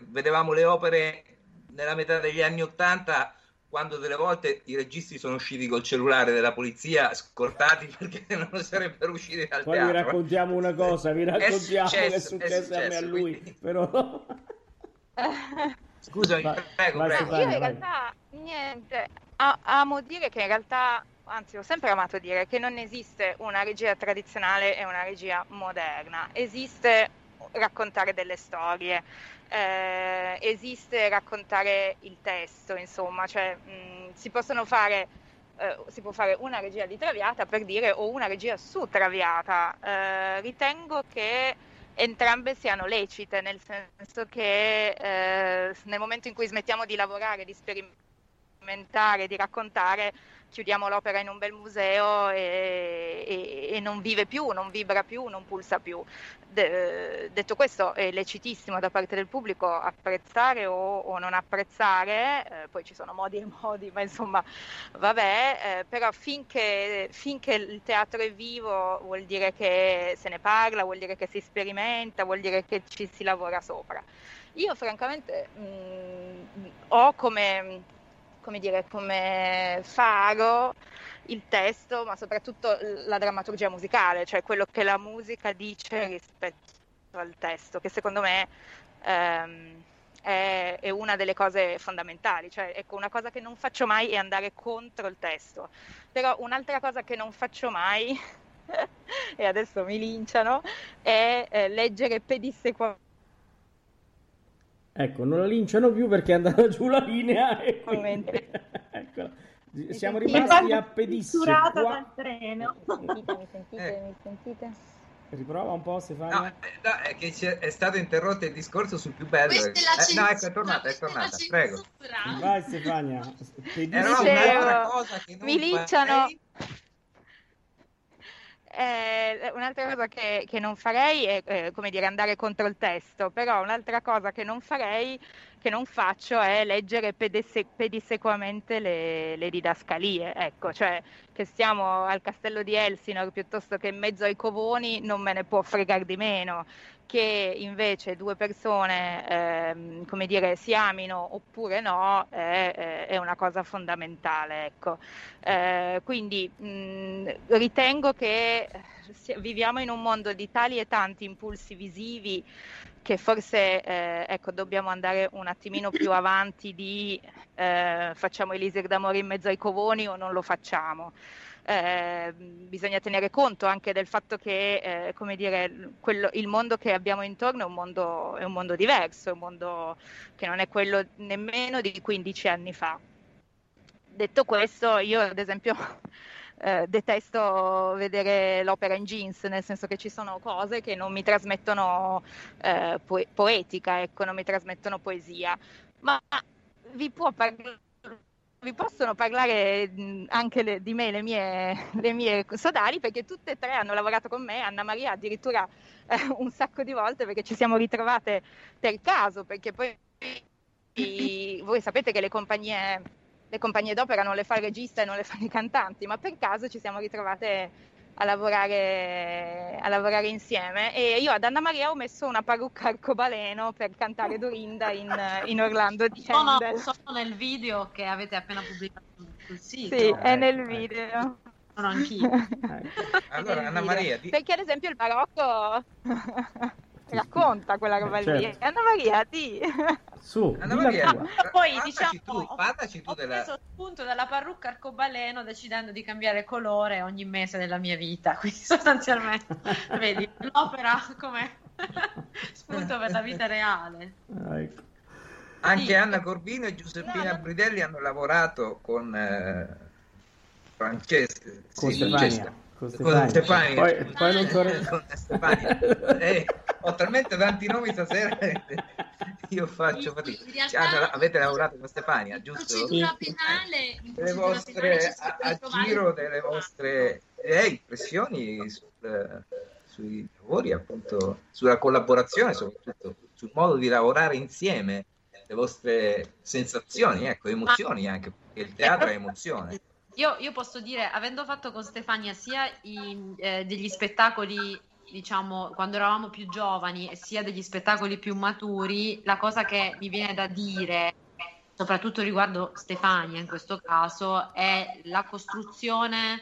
vedevamo le opere nella metà degli anni Ottanta quando delle volte i registi sono usciti col cellulare della polizia scortati perché non sarebbero usciti dal Poi teatro. vi raccontiamo una cosa, vi raccontiamo è successo, che è successo, è successo a me a lui, quindi... però... Scusami, va, prego, va, prego. Io in realtà, niente, amo dire che in realtà, anzi ho sempre amato dire che non esiste una regia tradizionale e una regia moderna, esiste raccontare delle storie, eh, esiste raccontare il testo, insomma, cioè mh, si possono fare eh, si può fare una regia di Traviata per dire o una regia su Traviata. Eh, ritengo che entrambe siano lecite, nel senso che eh, nel momento in cui smettiamo di lavorare, di sperimentare, di raccontare, chiudiamo l'opera in un bel museo e, e, e non vive più, non vibra più, non pulsa più. De, detto questo, è lecitissimo da parte del pubblico apprezzare o, o non apprezzare, eh, poi ci sono modi e modi, ma insomma, vabbè, eh, però finché, finché il teatro è vivo vuol dire che se ne parla, vuol dire che si sperimenta, vuol dire che ci si lavora sopra. Io francamente mh, mm, ho come come dire, come faro il testo, ma soprattutto la drammaturgia musicale, cioè quello che la musica dice rispetto al testo, che secondo me ehm, è, è una delle cose fondamentali, cioè ecco, una cosa che non faccio mai è andare contro il testo, però un'altra cosa che non faccio mai, e adesso mi linciano, è eh, leggere pedissequamente Ecco, non la linciano più perché è andata giù la linea e quindi... Eccola. Siamo rimasti a pedissimo. dal treno. Mi sentite, mi sentite, mi sentite? Riprova un po' Stefania. No, eh, no, è che c'è- è stato interrotto il discorso sul più bello. Eh, no, ecco, è tornata, è tornata, prego. Vai Stefania. Era un'altra cosa che non mi linciano. farei. Eh, un'altra cosa che, che non farei è eh, come dire andare contro il testo, però un'altra cosa che non farei, che non faccio, è leggere pedesse- pedissequamente le, le didascalie. Ecco, cioè che stiamo al castello di Elsinore piuttosto che in mezzo ai covoni non me ne può fregare di meno. Che invece due persone, ehm, come dire, si amino oppure no, è, è- una cosa fondamentale. Ecco. Eh, quindi mh, ritengo che si- viviamo in un mondo di tali e tanti impulsi visivi che forse eh, ecco, dobbiamo andare un attimino più avanti di eh, facciamo Elisir d'amore in mezzo ai covoni o non lo facciamo. Eh, bisogna tenere conto anche del fatto che eh, come dire, quello- il mondo che abbiamo intorno è un mondo, è un mondo diverso, è un mondo che non è quello nemmeno di 15 anni fa. Detto questo, io ad esempio eh, detesto vedere l'opera in jeans, nel senso che ci sono cose che non mi trasmettono eh, poe- poetica, ecco, non mi trasmettono poesia, ma vi può parlare. Vi possono parlare anche le- di me, le mie, le mie sodali, perché tutte e tre hanno lavorato con me, Anna Maria addirittura eh, un sacco di volte perché ci siamo ritrovate per caso, perché poi i- voi sapete che le compagnie, le compagnie d'opera non le fa il regista e non le fanno i cantanti, ma per caso ci siamo ritrovate a lavorare, a lavorare insieme e io ad Anna Maria ho messo una parrucca arcobaleno per cantare Dorinda in, in Orlando di Sono, Handel. sono nel video che avete appena pubblicato sul sito. Sì, è nel ecco. video. Sono anch'io. Ecco. Allora, Anna. Maria, di- Perché ad esempio il barocco racconta quella roba lì. Certo. Anna Maria, di. Su, Anna Maria, Poi parlaci diciamo, tu, parlaci tu ho della... preso spunto dalla parrucca arcobaleno decidendo di cambiare colore ogni mese della mia vita, quindi sostanzialmente, vedi, l'opera come spunto per la vita reale. Ah, ecco. Anche Sì. Anna Corbino e Giuseppina No, no. Bridelli hanno lavorato con eh, Francesca. Con sì. Francesca. Con. Stefania. Poi, poi non torna... Con Stefania. Eh, ho talmente tanti nomi stasera io faccio fatica. Ah, no, avete lavorato con Stefania, giusto? procedura penale, Le vostre, a, a giro delle vostre eh, impressioni sul- sui lavori, appunto, sulla collaborazione, soprattutto sul modo di lavorare insieme, le vostre sensazioni, ecco, emozioni anche, perché il teatro è emozione. Io, io posso dire, avendo fatto con Stefania sia i, eh, degli spettacoli, diciamo, quando eravamo più giovani, sia degli spettacoli più maturi, la cosa che mi viene da dire, soprattutto riguardo Stefania in questo caso, è la costruzione,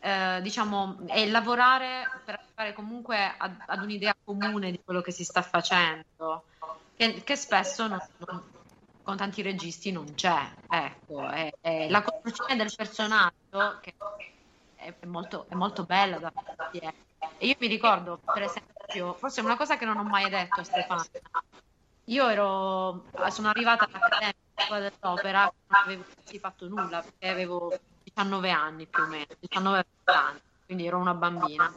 eh, diciamo, è lavorare per arrivare comunque ad, ad un'idea comune di quello che si sta facendo, che, che spesso non- non- con tanti registi non c'è, ecco, è, è la costruzione del personaggio che è, molto, è molto bella da fare. E io mi ricordo, per esempio, forse una cosa che non ho mai detto a Stefano. Io ero, sono arrivata all'Accademia dell'Opera, non avevo fatto nulla, perché avevo 19 anni più o meno, 19 anni, quindi ero una bambina.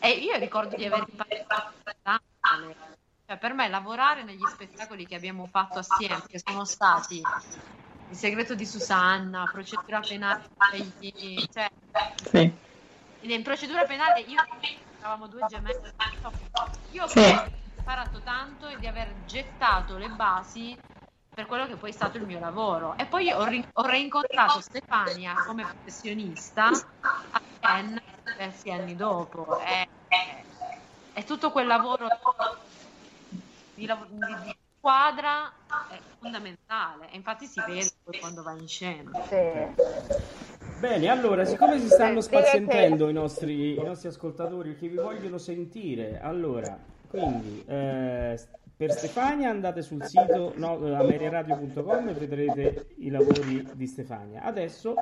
E io ricordo di aver imparato cioè, per me lavorare negli spettacoli che abbiamo fatto assieme, che sono stati Il segreto di Susanna, procedura penale, cioè, Sì. in procedura penale io eravamo due gemelli, io Sì. ho imparato tanto e di aver gettato le basi per quello che poi è stato il mio lavoro. E poi ho, ri- ho reincontrato Stefania come professionista a Ken diversi anni dopo. E, e tutto quel lavoro di, lav- di- di squadra è fondamentale. E infatti si vede poi quando va in scena. Bene, allora, siccome si stanno Eh, spazientendo i nostri, i nostri ascoltatori che vi vogliono sentire, allora, quindi, eh, per Stefania andate sul sito no, ameriaradio.com e vedrete i lavori di Stefania. Adesso,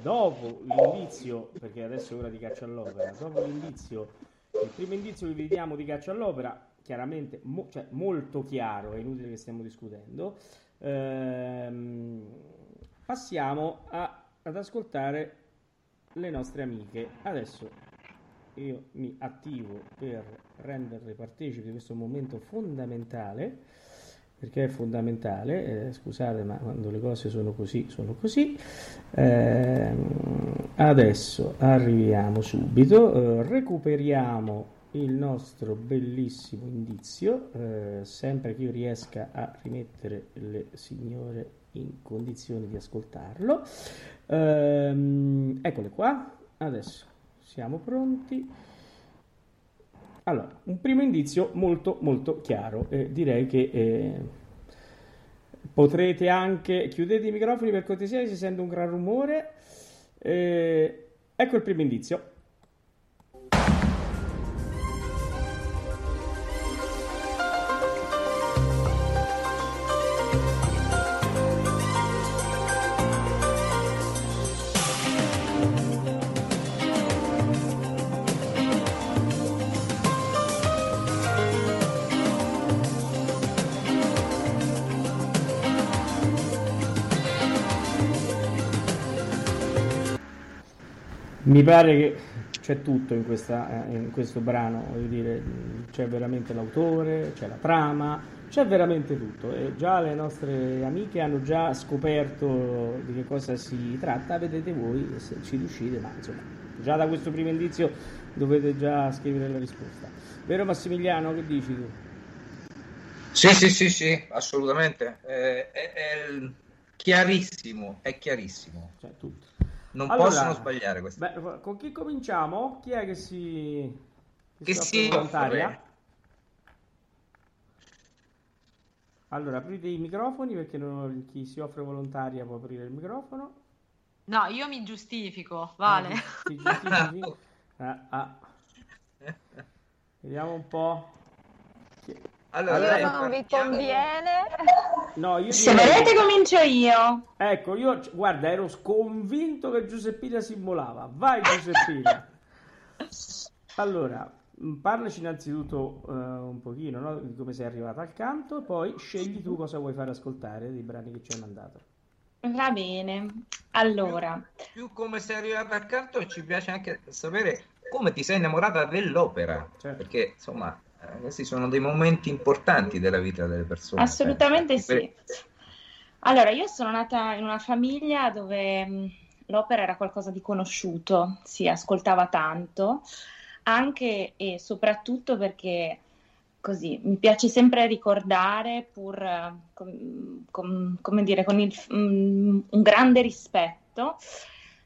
dopo l'indizio, perché adesso è ora di caccia all'opera, dopo l'indizio, il primo indizio che vi diamo di caccia all'opera, chiaramente mo, cioè, molto chiaro, è inutile che stiamo discutendo, ehm, passiamo a, ad ascoltare le nostre amiche. Adesso io mi attivo per renderle partecipi di questo momento fondamentale perché è fondamentale, eh, scusate ma quando le cose sono così, sono così. Eh, adesso arriviamo subito, eh, recuperiamo il nostro bellissimo indizio, eh, sempre che io riesca a rimettere le signore in condizioni di ascoltarlo. Ehm, eccole qua, adesso siamo pronti. Allora, un primo indizio molto molto chiaro. Eh, direi che eh, potrete anche chiudete i microfoni per cortesia, si sente un gran rumore. Eh, ecco il primo indizio. Mi pare che c'è tutto in, questa, eh, in questo brano, voglio dire, c'è veramente l'autore, c'è la trama, c'è veramente tutto e già le nostre amiche hanno già scoperto di che cosa si tratta, vedete voi se ci riuscite, ma insomma, già da questo primo indizio dovete già scrivere la risposta. Vero Massimiliano, che dici tu? Sì, sì, sì, sì, assolutamente. Eh, è, è chiarissimo, è chiarissimo. Cioè, tutto. Non Allora, possono sbagliare questi. Beh, con chi cominciamo? Chi è che si... Che offre si volontaria? offre? Allora, aprite i microfoni perché non- chi si offre volontaria può aprire il microfono. No, io mi giustifico, vale. Ah, ti giustifichi? Ah, ah. Vediamo un po'. Allora, Allora, dai, non vi conviene. No, io Se direi- volete comincio io. Ecco, io guarda, ero convinto che Giuseppina si immolava. Vai Giuseppina. Allora, mh, parlaci innanzitutto eh, un pochino, no, di come sei arrivata al canto, poi scegli tu cosa vuoi far ascoltare dei brani che ci hai mandato. Va bene. Allora, più come sei arrivata accanto e ci piace anche sapere come ti sei innamorata dell'opera, Certo. perché insomma eh, questi sono dei momenti importanti della vita delle persone. assolutamente penso. sì. Allora, io sono nata in una famiglia dove mh, l'opera era qualcosa di conosciuto, si ascoltava tanto, anche e soprattutto perché così mi piace sempre ricordare, pur eh, com- com- come dire, con il- mm, un grande rispetto,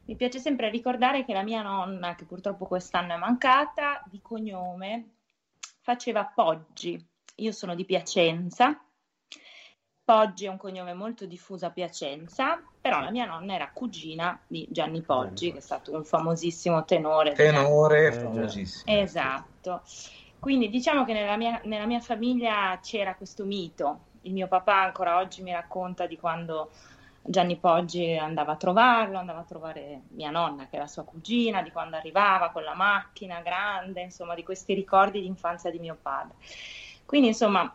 mi piace sempre ricordare che la mia nonna, che purtroppo quest'anno è mancata, di cognome faceva Poggi. Io sono di Piacenza. Poggi è un cognome molto diffuso a Piacenza, però la mia nonna era cugina di Gianni Poggi, che è stato un famosissimo tenore. Tenore Eh, già. famosissimo. Esatto. Quindi diciamo che nella mia, nella mia famiglia c'era questo mito. Il mio papà ancora oggi mi racconta di quando Gianni Poggi andava a trovarlo, andava a trovare mia nonna, che era sua cugina, di quando arrivava con la macchina grande, insomma, di questi ricordi di infanzia di mio padre. Quindi, insomma,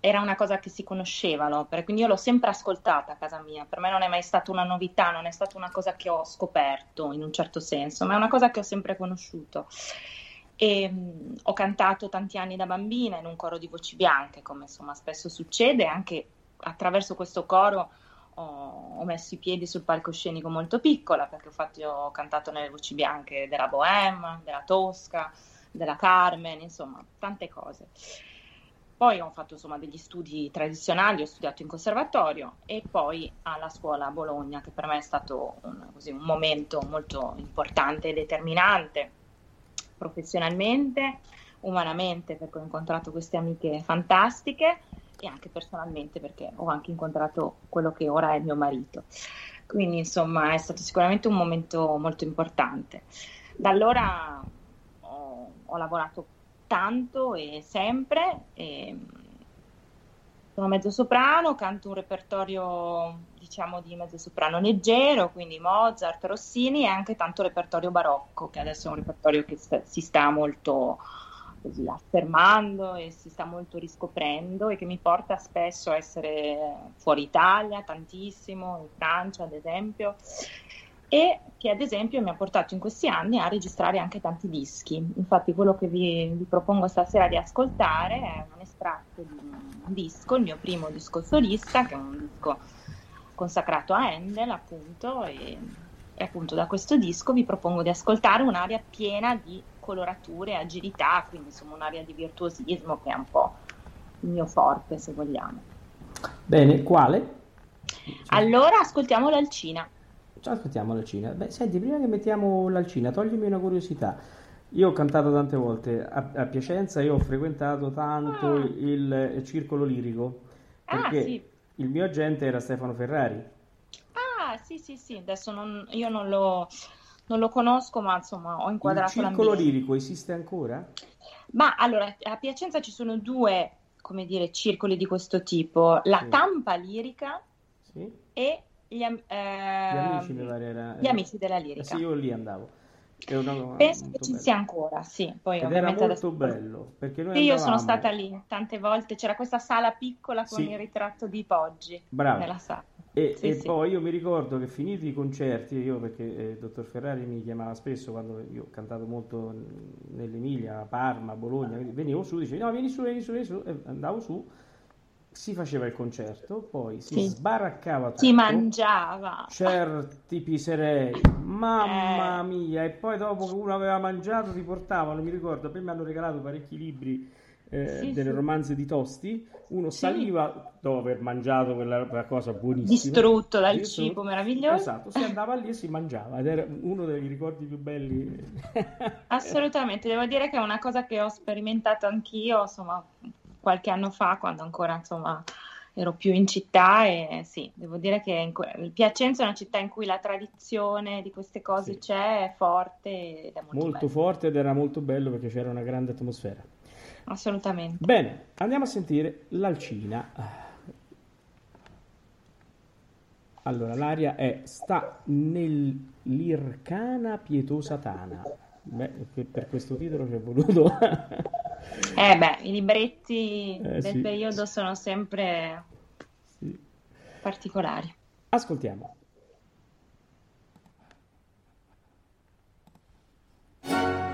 era una cosa che si conosceva l'opera, quindi io l'ho sempre ascoltata a casa mia. Per me non è mai stata una novità, non è stata una cosa che ho scoperto in un certo senso, ma è una cosa che ho sempre conosciuto. E, mh, ho cantato tanti anni da bambina in un coro di voci bianche, come insomma spesso succede, anche attraverso questo coro ho, messo i piedi sul palcoscenico molto piccola, perché ho, fatto- ho cantato nelle voci bianche della Bohème, della Tosca, della Carmen, insomma, tante cose. Poi ho fatto insomma degli studi tradizionali, ho studiato in conservatorio e poi alla scuola a Bologna, che per me è stato un, così, un momento molto importante e determinante professionalmente, umanamente, perché ho incontrato queste amiche fantastiche e anche personalmente perché ho anche incontrato quello che ora è mio marito. Quindi insomma è stato sicuramente un momento molto importante. Da allora ho, ho lavorato tanto e sempre, e sono mezzo soprano, canto un repertorio diciamo di mezzo soprano leggero, quindi Mozart, Rossini e anche tanto repertorio barocco, che adesso è un repertorio che sta, si sta molto così affermando e si sta molto riscoprendo e che mi porta spesso a essere fuori Italia, tantissimo, in Francia ad esempio, e che ad esempio mi ha portato in questi anni a registrare anche tanti dischi. Infatti quello che vi, vi propongo stasera di ascoltare è un estratto di un disco, il mio primo disco solista, che è un disco consacrato a Handel appunto e, e appunto da questo disco vi propongo di ascoltare un'aria piena di colorature e agilità, quindi insomma un'area di virtuosismo che è un po' il mio forte se vogliamo. Bene, quale? Allora ascoltiamo l'Alcina. Ascoltiamo l'Alcina. Beh, senti, prima che mettiamo l'Alcina, toglimi una curiosità. Io ho cantato tante volte a, a Piacenza e ho frequentato tanto Ah. il, il circolo lirico Ah, perché sì. il mio agente era Stefano Ferrari. Ah, sì, sì, sì, adesso non- io non lo, non lo conosco, ma insomma ho Il inquadrato circolo l'ambiente. lirico esiste ancora? Ma allora, a Piacenza ci sono due, come dire, circoli di questo tipo, la Sì. Tampa Lirica Sì? e gli, am- Gli amici era... gli amici della Eh lirica. sì, io lì andavo. Una- Penso che ci bello. sia ancora, sì, poi Ed era molto adesso... bello perché noi Sì, io sono andavamo- stata lì tante volte, c'era questa sala piccola con Sì. il ritratto di Poggi Bravo. nella sala. E, Sì, e sì. poi io mi ricordo che finiti i concerti, io perché eh, il dottor Ferrari mi chiamava spesso quando io ho cantato molto nell'Emilia, Parma, Bologna, quindi venivo su, dicevo no vieni su, vieni su, vieni su, e andavo su, si faceva il concerto, poi si Sì. sbaraccava Si tutto, mangiava. certi piserei, mamma Eh. mia, e poi dopo che uno aveva mangiato ti portavano, mi ricordo, poi mi hanno regalato parecchi libri eh, Sì, delle sì. romanze di Tosti, uno Sì. saliva dopo aver mangiato quella, quella cosa buonissima, Distrutto dal Distrutto. cibo meraviglioso. Esatto, si andava lì e si mangiava ed era uno dei ricordi più belli. Assolutamente, devo dire che è una cosa che ho sperimentato anch'io, insomma, qualche anno fa, quando ancora, insomma, ero più in città e sì, devo dire che que- Piacenza è una città in cui la tradizione di queste cose Sì. c'è, è forte ed è molto Molto forte ed era molto bello perché c'era una grande atmosfera. Assolutamente. Bene, andiamo a sentire l'Alcina. Allora, l'aria è sta nell'Ircana pietosa tana. Beh, per- questo titolo ci è voluto. Eh beh, i libretti Eh, del sì. periodo sono sempre Sì. particolari. Ascoltiamo. Sta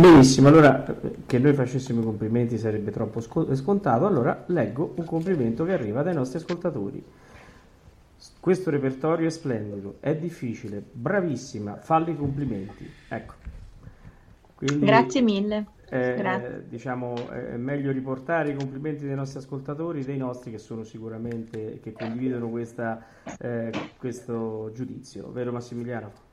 Benissimo, allora che noi facessimo i complimenti sarebbe troppo sco- scontato, allora leggo un complimento che arriva dai nostri ascoltatori. Questo repertorio è splendido, è difficile, bravissima, falli i complimenti. Ecco. Quindi, Grazie mille. eh, Grazie. diciamo, è meglio riportare i complimenti dei nostri ascoltatori, dei nostri che sono sicuramente, che condividono questa, eh, questo giudizio, vero Massimiliano?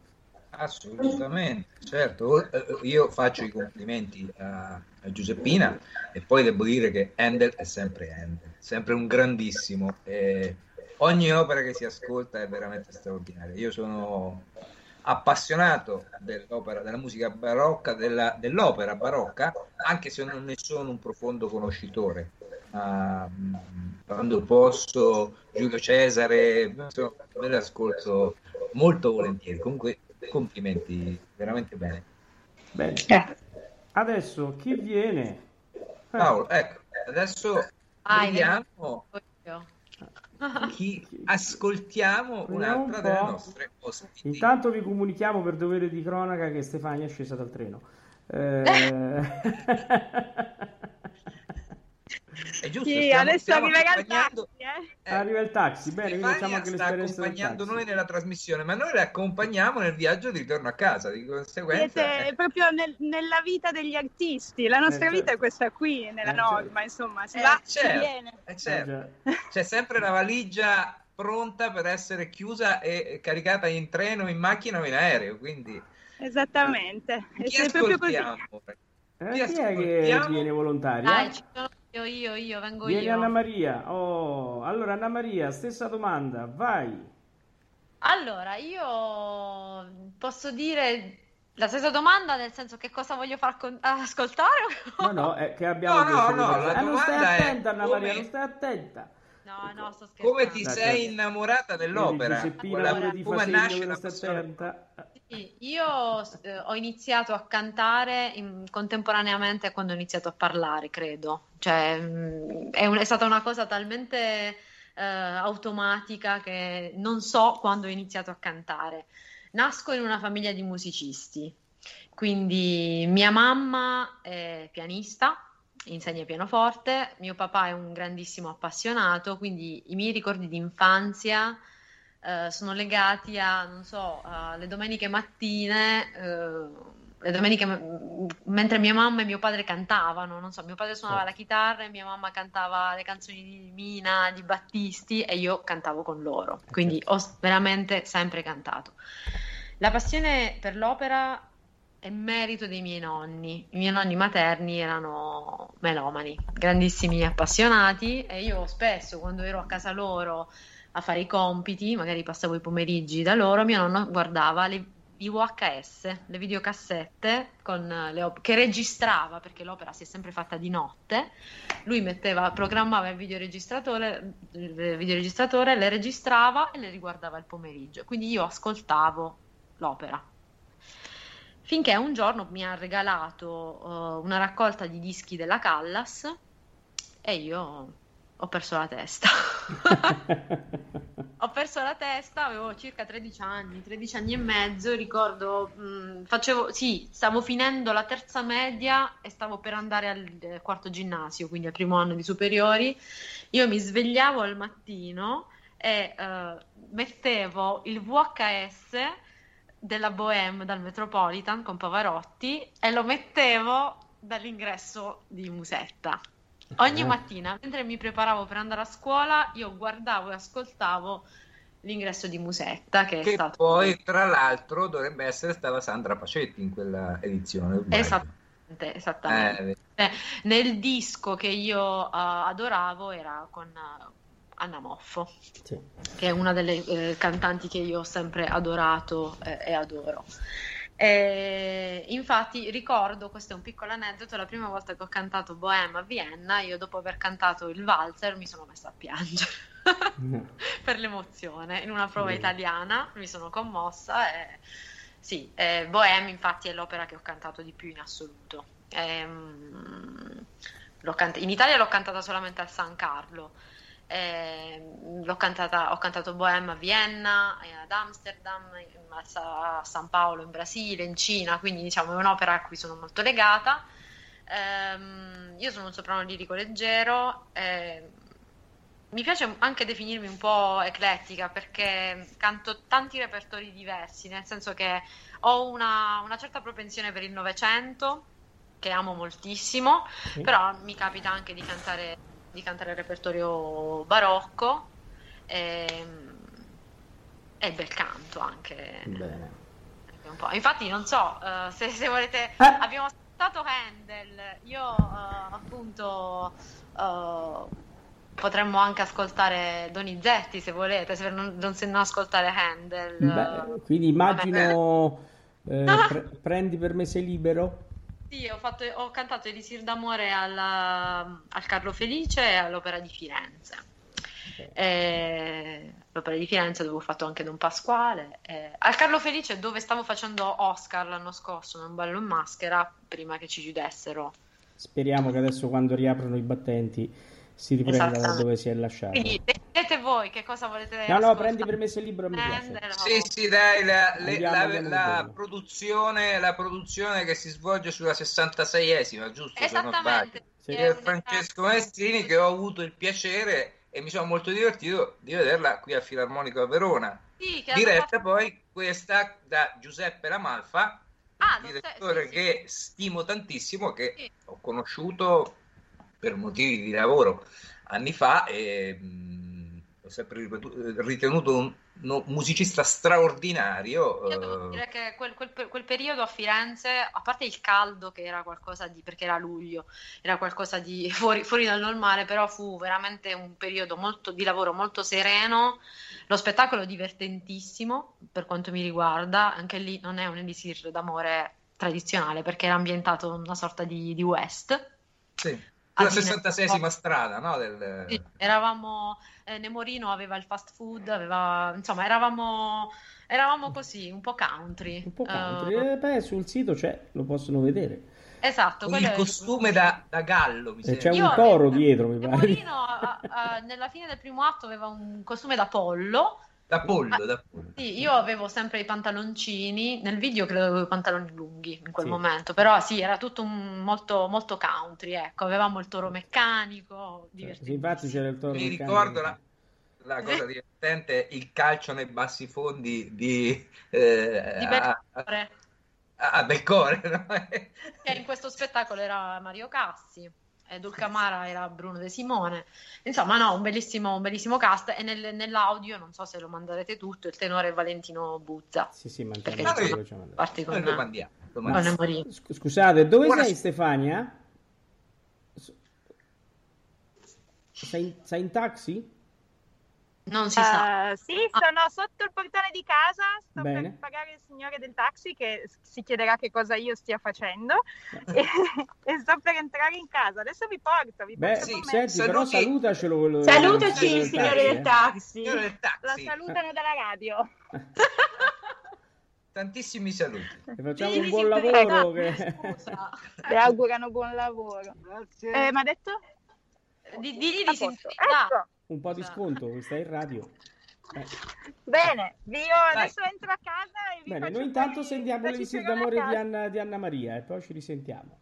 Assolutamente, certo. Eh, Io faccio i complimenti a, a Giuseppina e poi devo dire che Handel è sempre Handel, sempre un grandissimo. e ogni opera che si ascolta è veramente straordinaria. Io sono appassionato dell'opera, della musica barocca, della- dell'opera barocca, anche se non ne sono un profondo conoscitore. Mm, quando posso, Giulio Cesare, me le ascolto molto volentieri. Comunque, complimenti, veramente bene. Bene. Grazie. Adesso chi viene? Paolo, ecco, adesso Vai, vediamo chi ascoltiamo un'altra un delle nostre ospiti. Intanto vi comunichiamo per dovere di cronaca che Stefania è scesa dal treno. Eh, È giusto, Sì, stiamo, adesso stiamo arriverà il accompagnando- taxi, eh. eh, Arriva il taxi, bene, quindi facciamo anche sta l'esperienza accompagnando taxi. noi nella trasmissione, ma noi le accompagniamo nel viaggio di ritorno a casa, di conseguenza... Siete eh, proprio nel- nella vita degli artisti, la nostra Eh, vita certo. è questa qui, nella Eh, certo. norma, insomma, si eh, va, si certo, viene. eh, Eh, certo. già. C'è sempre la valigia pronta per essere chiusa e caricata in treno, in macchina o in aereo, quindi Esattamente. E è proprio così. ascoltiamo? Eh, Chi chi è che viene volontaria? Dai, ci sono io, io, io, vengo Vieni io. Anna Maria. Oh, allora Anna Maria, stessa domanda, vai. Allora, io posso dire la stessa domanda, nel senso che cosa voglio far con- ascoltare? No, no, è che abbiamo No, detto no, la Eh, non stai domanda è attenta Anna Maria, come- non stai attenta. No, no, sto scherzando. Come ti Dai, sei innamorata dell'opera? Vedi, Giuseppina Quella- pure fa come nasce che la non stai passione? attenta. Sì, io eh, ho iniziato a cantare in- contemporaneamente a quando ho iniziato a parlare, credo. Cioè, mh, è, un- è stata una cosa talmente eh, automatica che non so quando ho iniziato a cantare. Nasco in una famiglia di musicisti, quindi mia mamma è pianista, insegna pianoforte, mio papà è un grandissimo appassionato, quindi i miei ricordi di infanzia eh, sono legati a, non so, alle domeniche mattine, eh, le domeniche m- mentre mia mamma e mio padre cantavano, non so, mio padre suonava la chitarra e mia mamma cantava le canzoni di Mina, di Battisti e io cantavo con loro, quindi ho veramente sempre cantato. La passione per l'opera è merito dei miei nonni. I miei nonni materni erano melomani, grandissimi appassionati e io spesso quando ero a casa loro a fare i compiti, magari passavo i pomeriggi da loro, mio nonno guardava le, i VHS, le videocassette con le op- che registrava perché l'opera si è sempre fatta di notte. Lui metteva, programmava il videoregistratore, il videoregistratore, le registrava e le riguardava il pomeriggio. Quindi io ascoltavo l'opera. Finché un giorno mi ha regalato eh, una raccolta di dischi della Callas e io ho perso la testa. ho perso la testa, avevo circa 13 anni, 13 anni e mezzo, ricordo, mh, facevo, sì, stavo finendo la terza media e stavo per andare al eh, quarto ginnasio, quindi al primo anno di superiori. Io mi svegliavo al mattino e eh, mettevo il VHS della Bohème dal Metropolitan con Pavarotti e lo mettevo dall'ingresso di Musetta. Ogni Ah. mattina, mentre mi preparavo per andare a scuola, io guardavo e ascoltavo l'ingresso di Musetta, che Che stato poi, tra l'altro, dovrebbe essere stata Sandra Pacetti in quella edizione. esattamente, esattamente. Eh, Nel disco che io eh, adoravo era con eh, Anna Moffo, Sì. che è una delle eh, cantanti che io ho sempre adorato eh, e adoro. E infatti ricordo, questo è un piccolo aneddoto, la prima volta che ho cantato Bohème a Vienna, io dopo aver cantato il valzer mi sono messa a piangere per l'emozione in una prova Bene. italiana, mi sono commossa e sì, eh, Bohème infatti è l'opera che ho cantato di più in assoluto. Ehm, l'ho cant- in Italia l'ho cantata solamente al San Carlo Eh, l'ho cantata, ho cantato Bohème a Vienna, eh, ad Amsterdam, a San Paolo in Brasile, in Cina, quindi diciamo è un'opera a cui sono molto legata. Eh, io sono un soprano lirico leggero, eh, mi piace anche definirmi un po' eclettica perché canto tanti repertori diversi, nel senso che ho una, una certa propensione per il Novecento, che amo moltissimo, sì. però mi capita anche di cantare, di cantare il repertorio barocco e, ehm, e bel canto anche. Bene. Infatti non so uh, se, se, volete... Eh. Abbiamo ascoltato Handel, io uh, appunto... Uh, potremmo anche ascoltare Donizetti se volete, se non, non, se non ascoltare Handel. Beh, quindi immagino eh, pre- prendi per me sei libero. Sì, ho, fatto, ho cantato Elisir d'amore alla, al Carlo Felice e all'Opera di Firenze. Okay. Eh, l'Opera di Firenze dove ho fatto anche Don Pasquale. Eh, al Carlo Felice dove stavo facendo Oscar l'anno scorso, non ballo in maschera, prima che ci chiudessero. Speriamo che adesso quando riaprono i battenti si riprenda da dove si è lasciato. Quindi decidete voi che cosa volete No, ascoltare. no, prendi per me se il libro mi piace. Sì, sì, dai, la, andiamo, la, andiamo la produzione, la produzione che si svolge sulla 66esima, giusto? Esattamente. Sì. È Francesco Maestrini che ho avuto il piacere e mi sono molto divertito di vederla qui al Filarmonico a Verona. Sì, diretta fatto... poi questa da Giuseppe Lamalfa, ah, direttore sì, che stimo tantissimo, che ho conosciuto per motivi di lavoro anni fa e mh, ho sempre ritenuto un no, musicista straordinario. Io devo dire che quel, quel, quel, periodo a Firenze, a parte il caldo che era qualcosa di, perché era luglio, era qualcosa di fuori, fuori dal normale, però fu veramente un periodo molto, di lavoro molto sereno, lo spettacolo divertentissimo per quanto mi riguarda, anche lì non è un elisir d'amore tradizionale perché era ambientato una sorta di, di West. Sì la 66esima strada, no? Del... Sì, eravamo, eh, Nemorino aveva il fast food, aveva, insomma, eravamo, eravamo così, un po' country. Un po' country, uh, eh, beh, sul sito c'è, lo possono vedere. Esatto, il costume da, da, gallo mi eh, C'è un toro dietro, mi pare. Nemorino, a, a, nella fine del primo atto aveva un costume da pollo da pollo, da pollo. Sì, io avevo sempre i pantaloncini, nel video credo avevo i pantaloni lunghi in quel sì. momento, però sì, era tutto un, molto, molto country, ecco, avevamo il toro meccanico, sì, infatti c'era il toro Mi ricordo la, la cosa divertente, il calcio nei bassi fondi di... Eh, di Belcore. A, a Belcore, no? che in questo spettacolo era Mario Cassi Dulcamara era Bruno De Simone. Insomma, no, un bellissimo, un bellissimo cast. E nel, nell'audio, non so se lo manderete tutto, il tenore è Valentino Buzza. Sì, sì, mandiamo. Perché, no, parte con, lo mandiamo. Lo mandiamo. Scusate, dove Buona sei Stefania? Sei, sei in taxi? Non si uh, sa. Sì, sono ah. sotto il portone di casa, sto Bene. per pagare il signore del taxi che si chiederà che cosa io stia facendo e, e, sto per entrare in casa. Adesso vi porto, vi Beh, porto sì, senti, però salutacelo. Quello, Salutaci, il signore del taxi. Signore del taxi. La salutano dalla radio. Tantissimi saluti. E facciamo un buon lavoro. Che... Le augurano buon lavoro. Grazie. Eh, ma ha detto? Di, di, di, di ecco un po' di sconto, stai in radio. Eh. Bene, io adesso entro a casa e vi Bene, noi intanto sentiamo l'Elisir d'amore di Anna, di Anna Maria e poi ci risentiamo.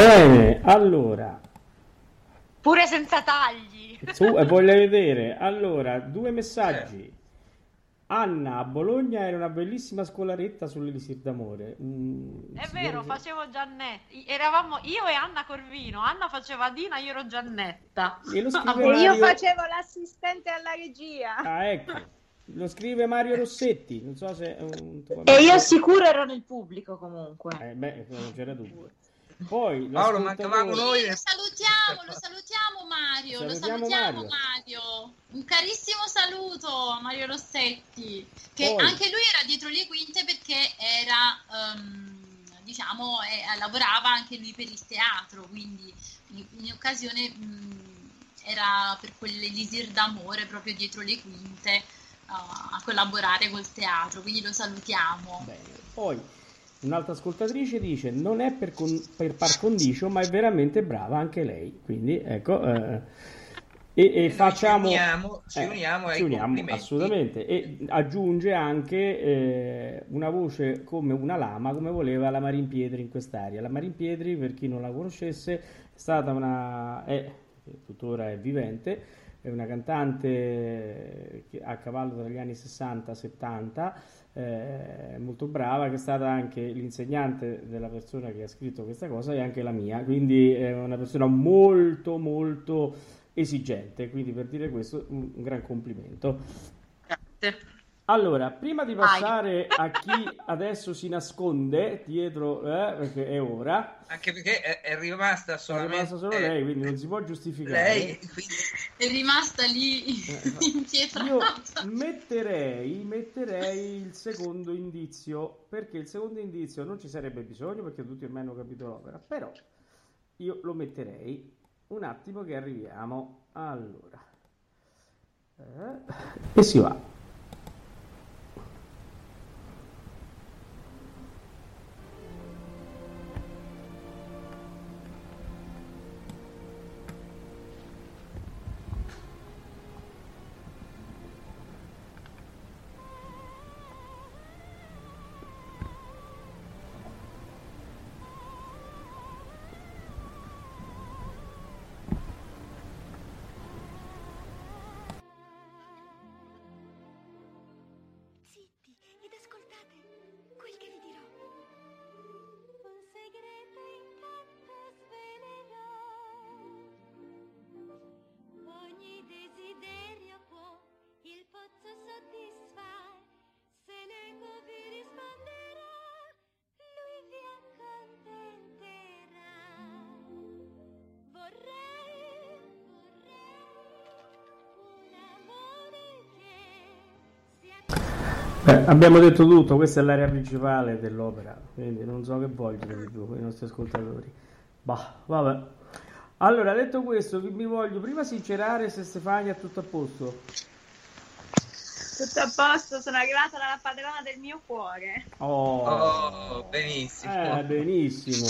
Bene, allora, Pure senza tagli. su, eh, voglio vedere. Allora, due messaggi. Anna a Bologna era una bellissima scolaretta sull'Elisir d'amore. Mm, È vero, facevo Giannetta. Eravamo io e Anna Corvino. Anna faceva Dina, io ero Giannetta. E lo scrive E io Mario- facevo l'assistente alla regia. Ah, ecco. Lo scrive Mario Rossetti. Non so se è un E io sicuro ero nel pubblico comunque. Eh, beh, non c'era dubbio. Poi Paolo, mancavamo noi. Lo salutiamo, lo salutiamo Mario, lo Salutiamo salutiamo Mario. Mario. Un carissimo saluto a Mario Rossetti, che Poi- anche lui era dietro le quinte perché era, ehm, diciamo, eh, lavorava anche lui per il teatro, quindi in, in occasione mh, era per quell'elisir d'amore proprio dietro le quinte eh, a collaborare col teatro, quindi lo salutiamo. Bene. Poi un'altra ascoltatrice dice: Non è per, con- per par condicio, ma è veramente brava anche lei. Quindi ecco. eh, e, e facciamo. ci uniamo- ci eh, uniamo ai ci uniamo, assolutamente. E aggiunge anche eh, una voce come una lama, come voleva la Marin Pietri in quest'aria. La Marin Pietri, per chi non la conoscesse, è stata una. è tuttora è vivente, è una cantante a cavallo tra gli anni 60 e 70, eh, molto brava, che è stata anche l'insegnante della persona che ha scritto questa cosa e anche la mia, quindi è una persona molto molto esigente, quindi per dire questo un, gran complimento. Grazie. Allora, prima di passare a chi adesso si nasconde dietro, eh, perché è ora, Anche perché è, è rimasta è solamente rimasta solo eh, lei, quindi non si può giustificare. lei, quindi È rimasta lì Eh, Io impietrata. metterei, metterei il secondo indizio, perché il secondo indizio non ci sarebbe bisogno, perché tutti ormai hanno capito l'opera, però io lo metterei un attimo che arriviamo. Allora, Eh, e si va. Beh, abbiamo detto tutto, questa è l'area principale dell'opera, quindi non so che vogliono di più i nostri ascoltatori. Bah, vabbè. Allora, detto questo, vi- mi voglio prima sincerare se Stefania è tutto a posto. Tutto a posto, sono arrivata dalla padrona del mio cuore. Oh, oh, benissimo. eh, benissimo.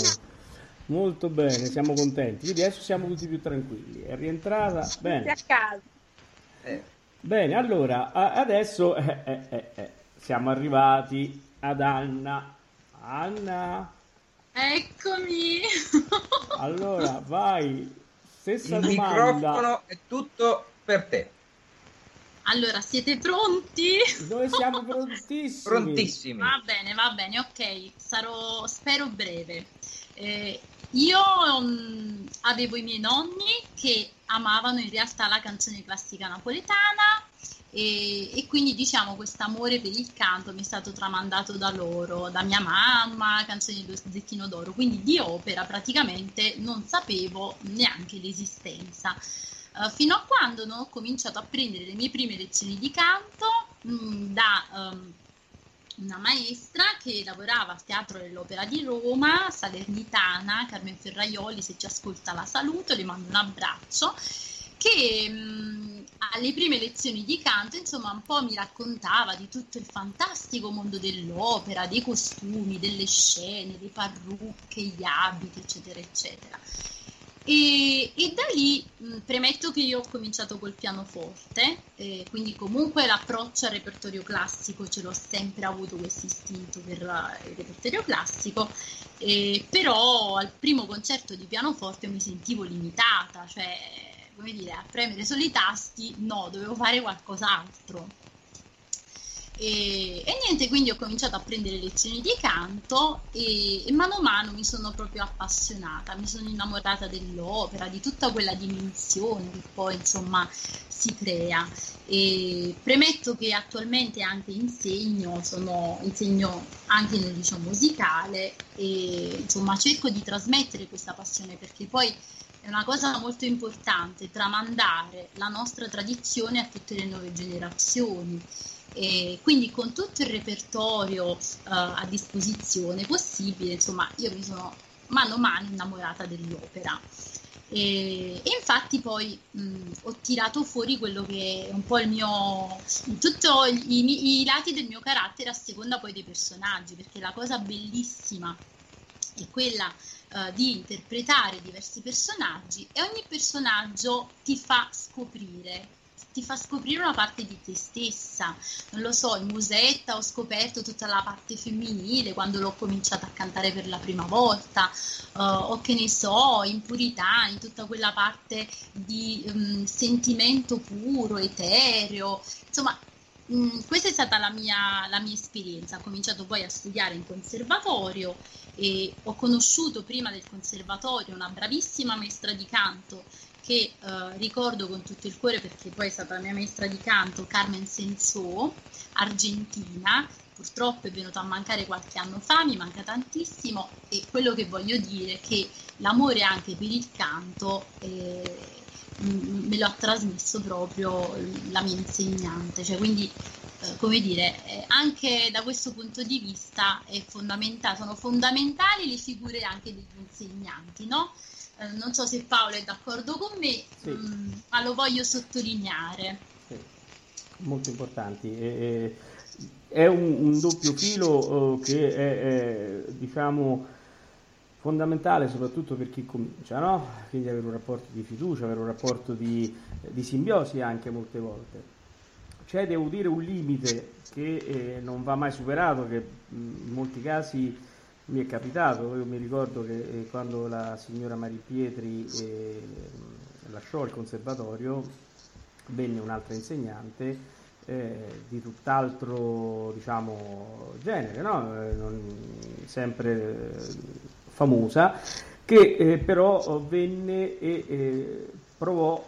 Molto bene, siamo contenti. Quindi adesso siamo tutti più tranquilli. È rientrata? Tutti Bene. a casa. Eh, Bene, allora, adesso eh, eh, eh, eh, siamo arrivati ad Anna. Anna, Eccomi. allora, vai. Stessa il domanda. microfono è tutto per te. Allora, siete pronti? Noi siamo prontissimi. Prontissimi. Va bene, va bene, ok, sarò, spero breve. Eh, io mm, avevo i miei nonni che amavano in realtà la canzone classica napoletana e, e quindi diciamo questo amore per il canto mi è stato tramandato da loro, da mia mamma, canzoni dello Zecchino d'Oro, quindi di opera praticamente non sapevo neanche l'esistenza. Eh, fino a quando non ho cominciato a prendere le mie prime lezioni di canto mh, da ehm, una maestra che lavorava al Teatro dell'Opera di Roma, salernitana, Carmen Ferraioli, se ci ascolta la saluto, le mando un abbraccio, che mh, alle prime lezioni di canto, insomma, un po' mi raccontava di tutto il fantastico mondo dell'opera, dei costumi, delle scene, le parrucche, gli abiti, eccetera, eccetera. E, e da lì mh, premetto che io ho cominciato col pianoforte, eh, quindi comunque l'approccio al repertorio classico ce l'ho sempre avuto questo istinto per la- il repertorio classico, eh, però al primo concerto di pianoforte mi sentivo limitata, cioè come dire, a premere solo i tasti, no, dovevo fare qualcos'altro. E, e niente, quindi ho cominciato a prendere lezioni di canto e, e mano a mano mi sono proprio appassionata, mi sono innamorata dell'opera, di tutta quella dimensione che poi insomma si crea. E premetto che attualmente anche insegno, sono, insegno anche nel liceo musicale e insomma cerco di trasmettere questa passione perché poi è una cosa molto importante tramandare la nostra tradizione a tutte le nuove generazioni. E quindi con tutto il repertorio eh, a disposizione possibile, insomma, io mi sono mano a mano innamorata dell'opera. E, e infatti poi mh, ho tirato fuori quello che è un po' il mio, tutti i, i lati del mio carattere a seconda poi dei personaggi, perché la cosa bellissima è quella eh, di interpretare diversi personaggi e ogni personaggio ti fa scoprire ti fa scoprire una parte di te stessa. Non lo so, in Musetta ho scoperto tutta la parte femminile quando l'ho cominciata a cantare per la prima volta, uh, o che ne so, in Purità, in tutta quella parte di um, sentimento puro, etereo. Insomma, um, questa è stata la mia, la mia esperienza. Ho cominciato poi a studiare in conservatorio e ho conosciuto prima del conservatorio una bravissima maestra di canto che eh, ricordo con tutto il cuore perché poi è stata la mia maestra di canto, Carmen Senso, argentina, purtroppo è venuta a mancare qualche anno fa, mi manca tantissimo e quello che voglio dire è che l'amore anche per il canto eh, me lo ha trasmesso proprio la mia insegnante, cioè quindi eh, come dire, eh, anche da questo punto di vista fondamentale, sono fondamentali le figure anche degli insegnanti, no? Eh, non so se Paolo è d'accordo con me, Sì. mm, ma lo voglio sottolineare. Sì, molto importanti. E- e- è un, un doppio filo che è, è, diciamo, fondamentale soprattutto per chi comincia, no? Quindi avere un rapporto di fiducia, avere un rapporto di, di simbiosi anche molte volte. C'è, devo dire, un limite che eh, non va mai superato, che in molti casi mi è capitato. Io mi ricordo che eh, quando la signora Mari Pietri eh, lasciò il conservatorio, venne un'altra insegnante eh, di tutt'altro diciamo, genere, no? Eh, non- sempre eh, famosa, che eh, però venne e eh, provò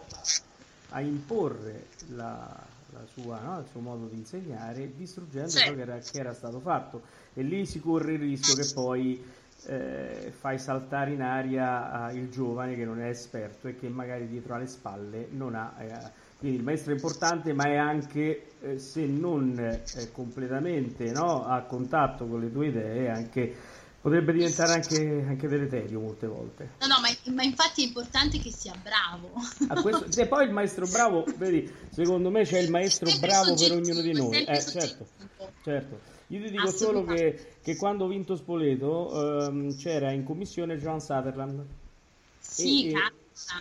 a imporre la, la sua, no? il suo modo di insegnare, distruggendo Sì. ciò che era, che era stato fatto. E lì si corre il rischio che poi eh, fai saltare in aria eh, il giovane che non è esperto e che magari dietro alle spalle non ha. eh, quindi il maestro è importante, ma è anche, eh, se non eh, completamente no, a contatto con le tue idee, anche, potrebbe diventare anche, anche deleterio molte volte. No, no, ma, ma infatti è importante che sia bravo. A questo- e poi il maestro bravo, vedi, secondo me c'è il maestro bravo per ognuno di noi. Eh, certo, certo. Io ti dico solo che, che quando ho vinto Spoleto ehm, c'era in commissione John Sutherland Sì, e-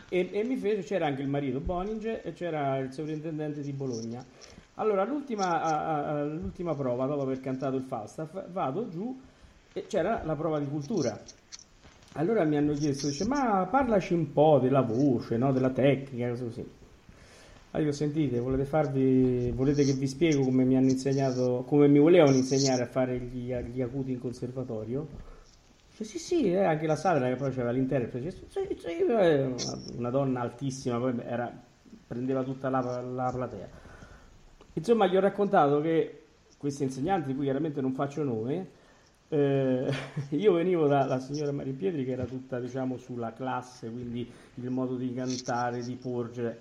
e, e mi fece, c'era anche il marito Boninger e c'era il sovrintendente di Bologna. Allora, l'ultima, a- a- l'ultima prova, dopo aver cantato il Falstaff, vado giù e c'era la prova di cultura. Allora mi hanno chiesto, dice, ma parlaci un po' della voce, no? della tecnica, così. Allora io sentite, volete farvi, volete che vi spiego come mi hanno insegnato, come mi volevano insegnare a fare gli, gli acuti in conservatorio? Dice, sì, sì, eh, anche la sala che poi c'era l'interprete, dice, sì, sì, eh, una donna altissima, poi era, prendeva tutta la, la platea. Insomma, gli ho raccontato che questi insegnanti, di cui chiaramente non faccio nome, eh, io venivo dalla signora Maria Pietri che era tutta, diciamo, sulla classe, quindi il modo di cantare, di porgere.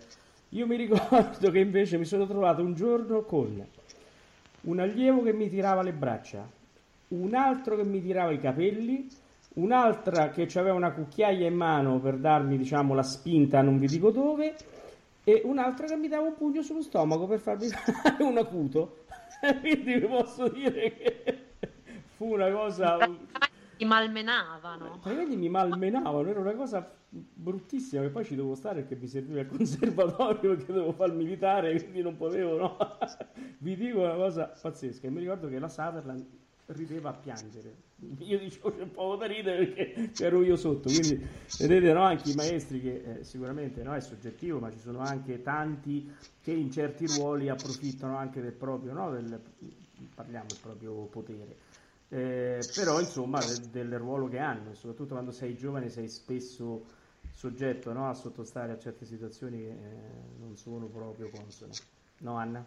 Io mi ricordo che invece mi sono trovato un giorno con un allievo che mi tirava le braccia, un altro che mi tirava i capelli, un'altra che aveva una cucchiaia in mano per darmi, diciamo, la spinta, non vi dico dove, e un'altra che mi dava un pugno sullo stomaco per farmi fare un acuto. Quindi vi posso dire che fu una cosa... ti malmenavano. Praticamente mi malmenavano, era una cosa bruttissima che poi ci dovevo stare perché mi serviva il conservatorio perché dovevo fare il militare, quindi non potevo, no? Vi dico una cosa pazzesca, mi ricordo che la Sutherland rideva a piangere. Io dicevo c'è poco da ridere perché c'ero io sotto, quindi vedete no? anche i maestri che eh, sicuramente no, è soggettivo, ma ci sono anche tanti che in certi ruoli approfittano anche del proprio, no, del, parliamo del proprio potere. Eh, però insomma del, del ruolo che hanno soprattutto quando sei giovane sei spesso soggetto no, a sottostare a certe situazioni che eh, non sono proprio consone. No Anna?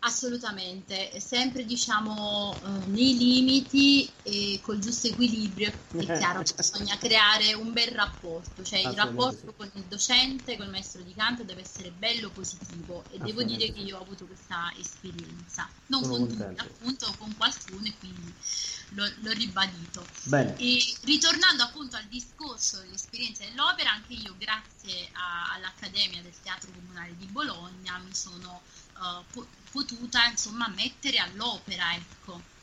Assolutamente, sempre diciamo eh, nei limiti e col giusto equilibrio. È chiaro che bisogna creare un bel rapporto, cioè il rapporto con il docente, col maestro di canto deve essere bello positivo e devo dire che io ho avuto questa esperienza, non Sono con tutti, appunto con qualcuno e quindi l'ho, l'ho ribadito. Bene. E ritornando appunto al discorso dell'esperienza dell'opera, anche io grazie a- all'Accademia del Teatro Comunale di Bologna mi sono po- potuta insomma mettere all'opera, ecco.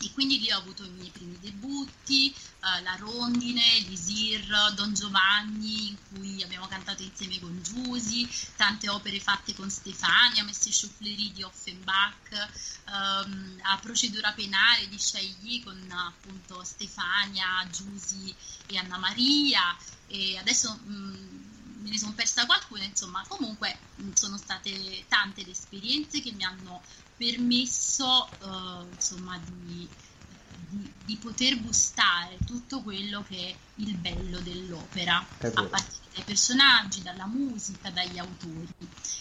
E quindi lì ho avuto i miei primi debutti, eh, La Rondine, Lisir, Don Giovanni, in cui abbiamo cantato insieme con Giusi, tante opere fatte con Stefania, Messi Chaufflerie di Offenbach, ehm, a Procedura Penale di Scegli con appunto Stefania, Giusi e Anna Maria. E adesso mh, me ne sono persa qualcuna, insomma, comunque sono state tante le esperienze che mi hanno permesso eh, insomma di, di- di poter gustare tutto quello che è il bello dell'opera, È a partire dai personaggi, dalla musica, dagli autori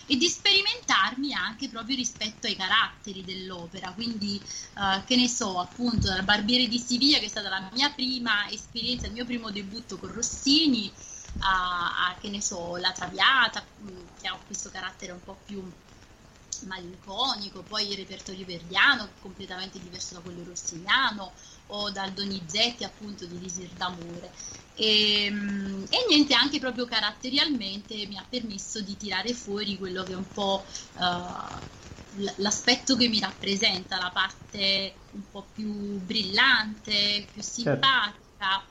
e di sperimentarmi anche proprio rispetto ai caratteri dell'opera, quindi eh, che ne so, appunto dal Barbiere di Siviglia che è stata la mia prima esperienza, il mio primo debutto con Rossini, a, a, che ne so, La Traviata, mh, che ha questo carattere un po' più malinconico, poi il repertorio verdiano, completamente diverso da quello rossiniano, o dal Donizetti appunto di Lisir d'Amore. E, mm, e niente, anche proprio caratterialmente mi ha permesso di tirare fuori quello che è un po' l- l'aspetto che mi rappresenta, la parte un po' più brillante, più simpatica,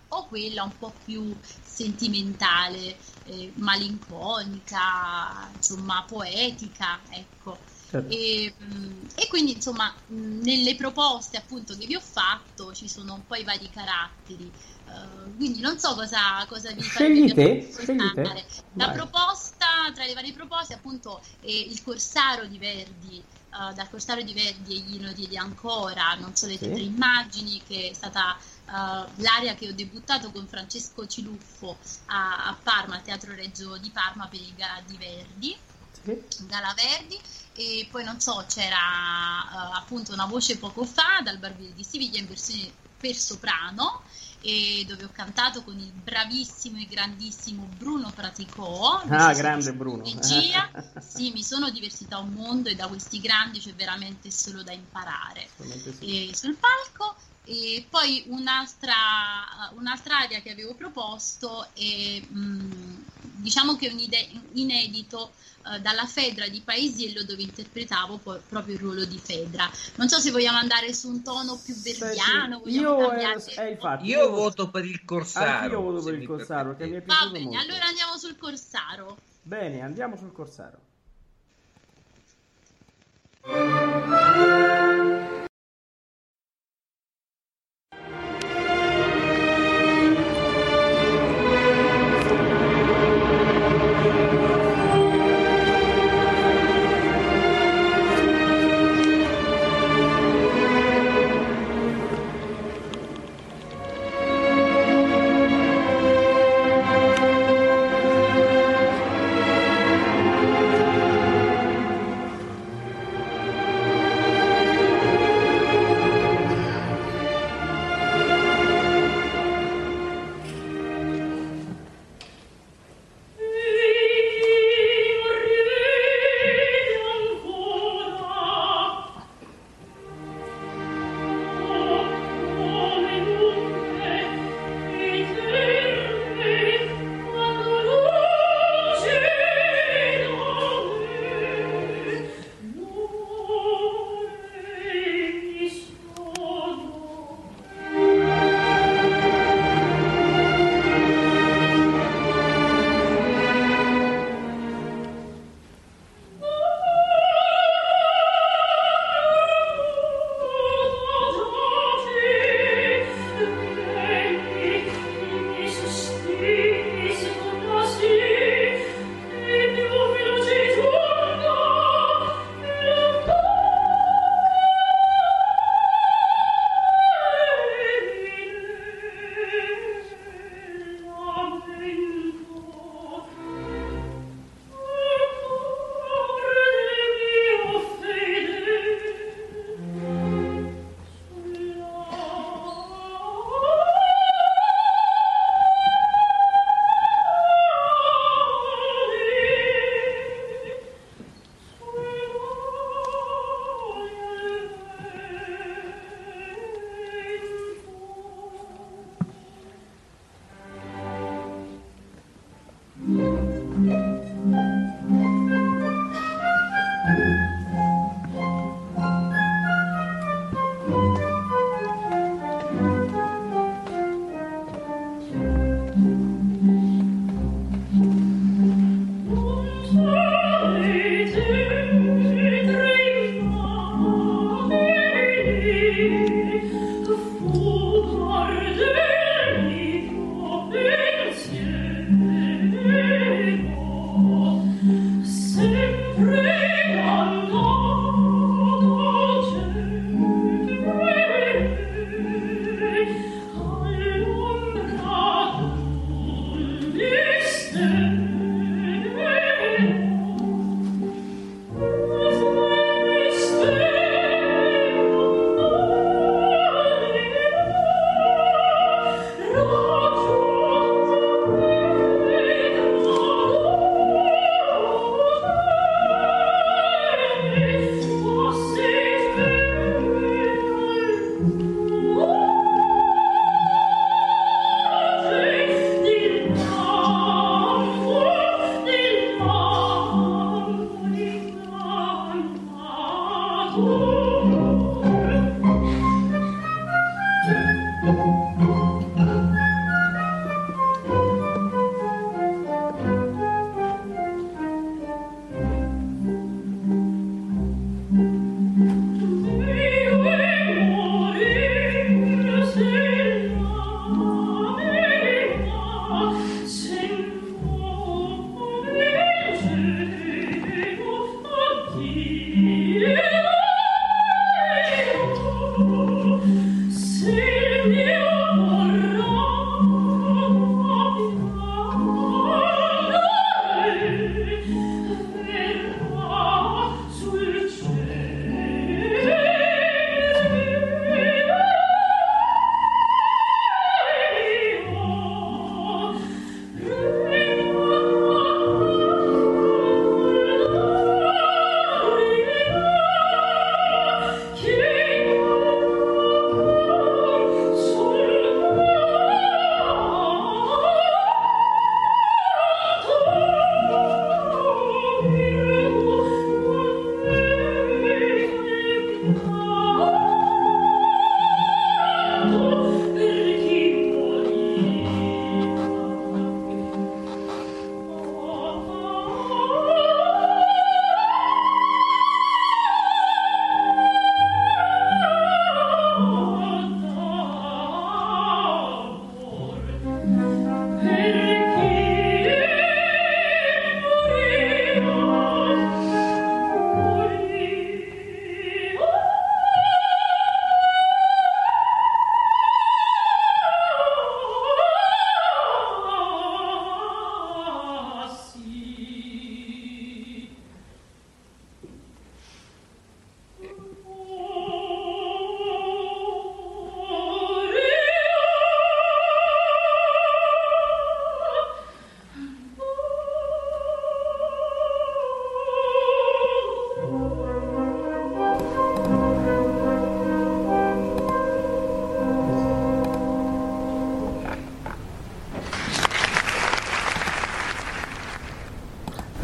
o quella un po' più sentimentale, eh, malinconica, insomma poetica, ecco. Certo. E, mm, e quindi insomma mh, nelle proposte appunto che vi ho fatto ci sono un po' i vari caratteri eh, quindi non so cosa, cosa vi te, scegli te. la Vai. proposta tra le varie proposte appunto è il Corsaro di Verdi eh, dal Corsaro di Verdi e gli Inodi di Ancora non so le Sì. tue tre immagini che è stata eh, l'area che ho debuttato con Francesco Ciluffo a, a Parma al Teatro Reggio di Parma per il Gala di Verdi Sì. Gala Verdi e poi non so c'era eh, appunto una voce poco fa dal Barbiere di Siviglia in versione per soprano e dove ho cantato con il bravissimo e grandissimo Bruno Praticò Ah, grande Bruno. regia sì mi sono divertita un mondo e da questi grandi c'è veramente solo da imparare sì. e sul palco e poi un'altra, un'altra area che avevo proposto è mh, diciamo che è un ide- inedito eh, dalla Fedra di Paesiello dove interpretavo poi proprio il ruolo di Fedra non so se vogliamo andare su un tono più verdiano vogliamo io cambiare ero- eh, infatti, Io voto per il Corsaro. Anch'io voto per il Corsaro mi è va bene molto. allora andiamo sul Corsaro Bene, andiamo sul Corsaro.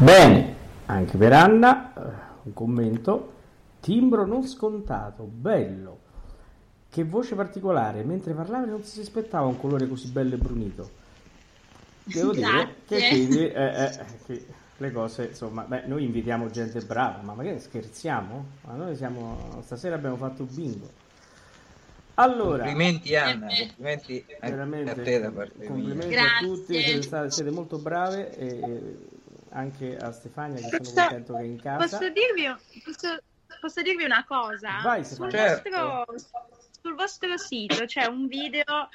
Bene, anche per Anna, eh, un commento. Timbro non scontato, bello. Che voce particolare, mentre parlava non si aspettava un colore così bello e brunito. Devo dire che Grazie. quindi eh, eh, che le cose, insomma, beh, noi invitiamo gente brava, ma magari scherziamo? Ma noi siamo, stasera abbiamo fatto un bingo. Allora, Complimenti Anna, complimenti a te da parte complimenti mia. a tutti, siete, state- siete molto brave e, e anche a Stefania che sono Posso- contento che è in casa. Posso dirvi, posso, posso dirvi una cosa? Vai, sul, Stefania. vostro, sul vostro sito c'è un video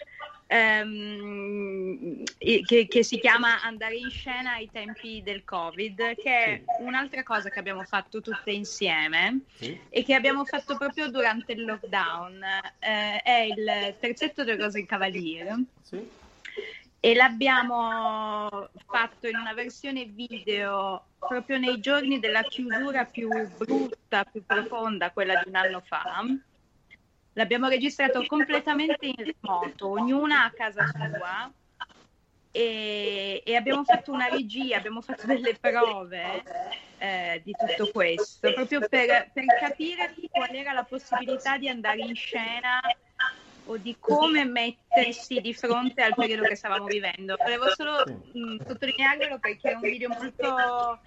ehm, che, che si chiama Andare in scena ai tempi del Covid, che è un'altra cosa che abbiamo fatto tutte insieme e che abbiamo fatto proprio durante il lockdown. Eh, è il terzetto del Rosencavaliere e l'abbiamo fatto in una versione video proprio nei giorni della chiusura più brutta, più profonda, quella di un anno fa. L'abbiamo registrato completamente in remoto, ognuna a casa sua. E, e abbiamo fatto una regia, abbiamo fatto delle prove eh, di tutto questo, proprio per, per capire qual era la possibilità di andare in scena o di come mettersi di fronte al periodo che stavamo vivendo. Volevo solo mh, sottolinearlo perché è un video molto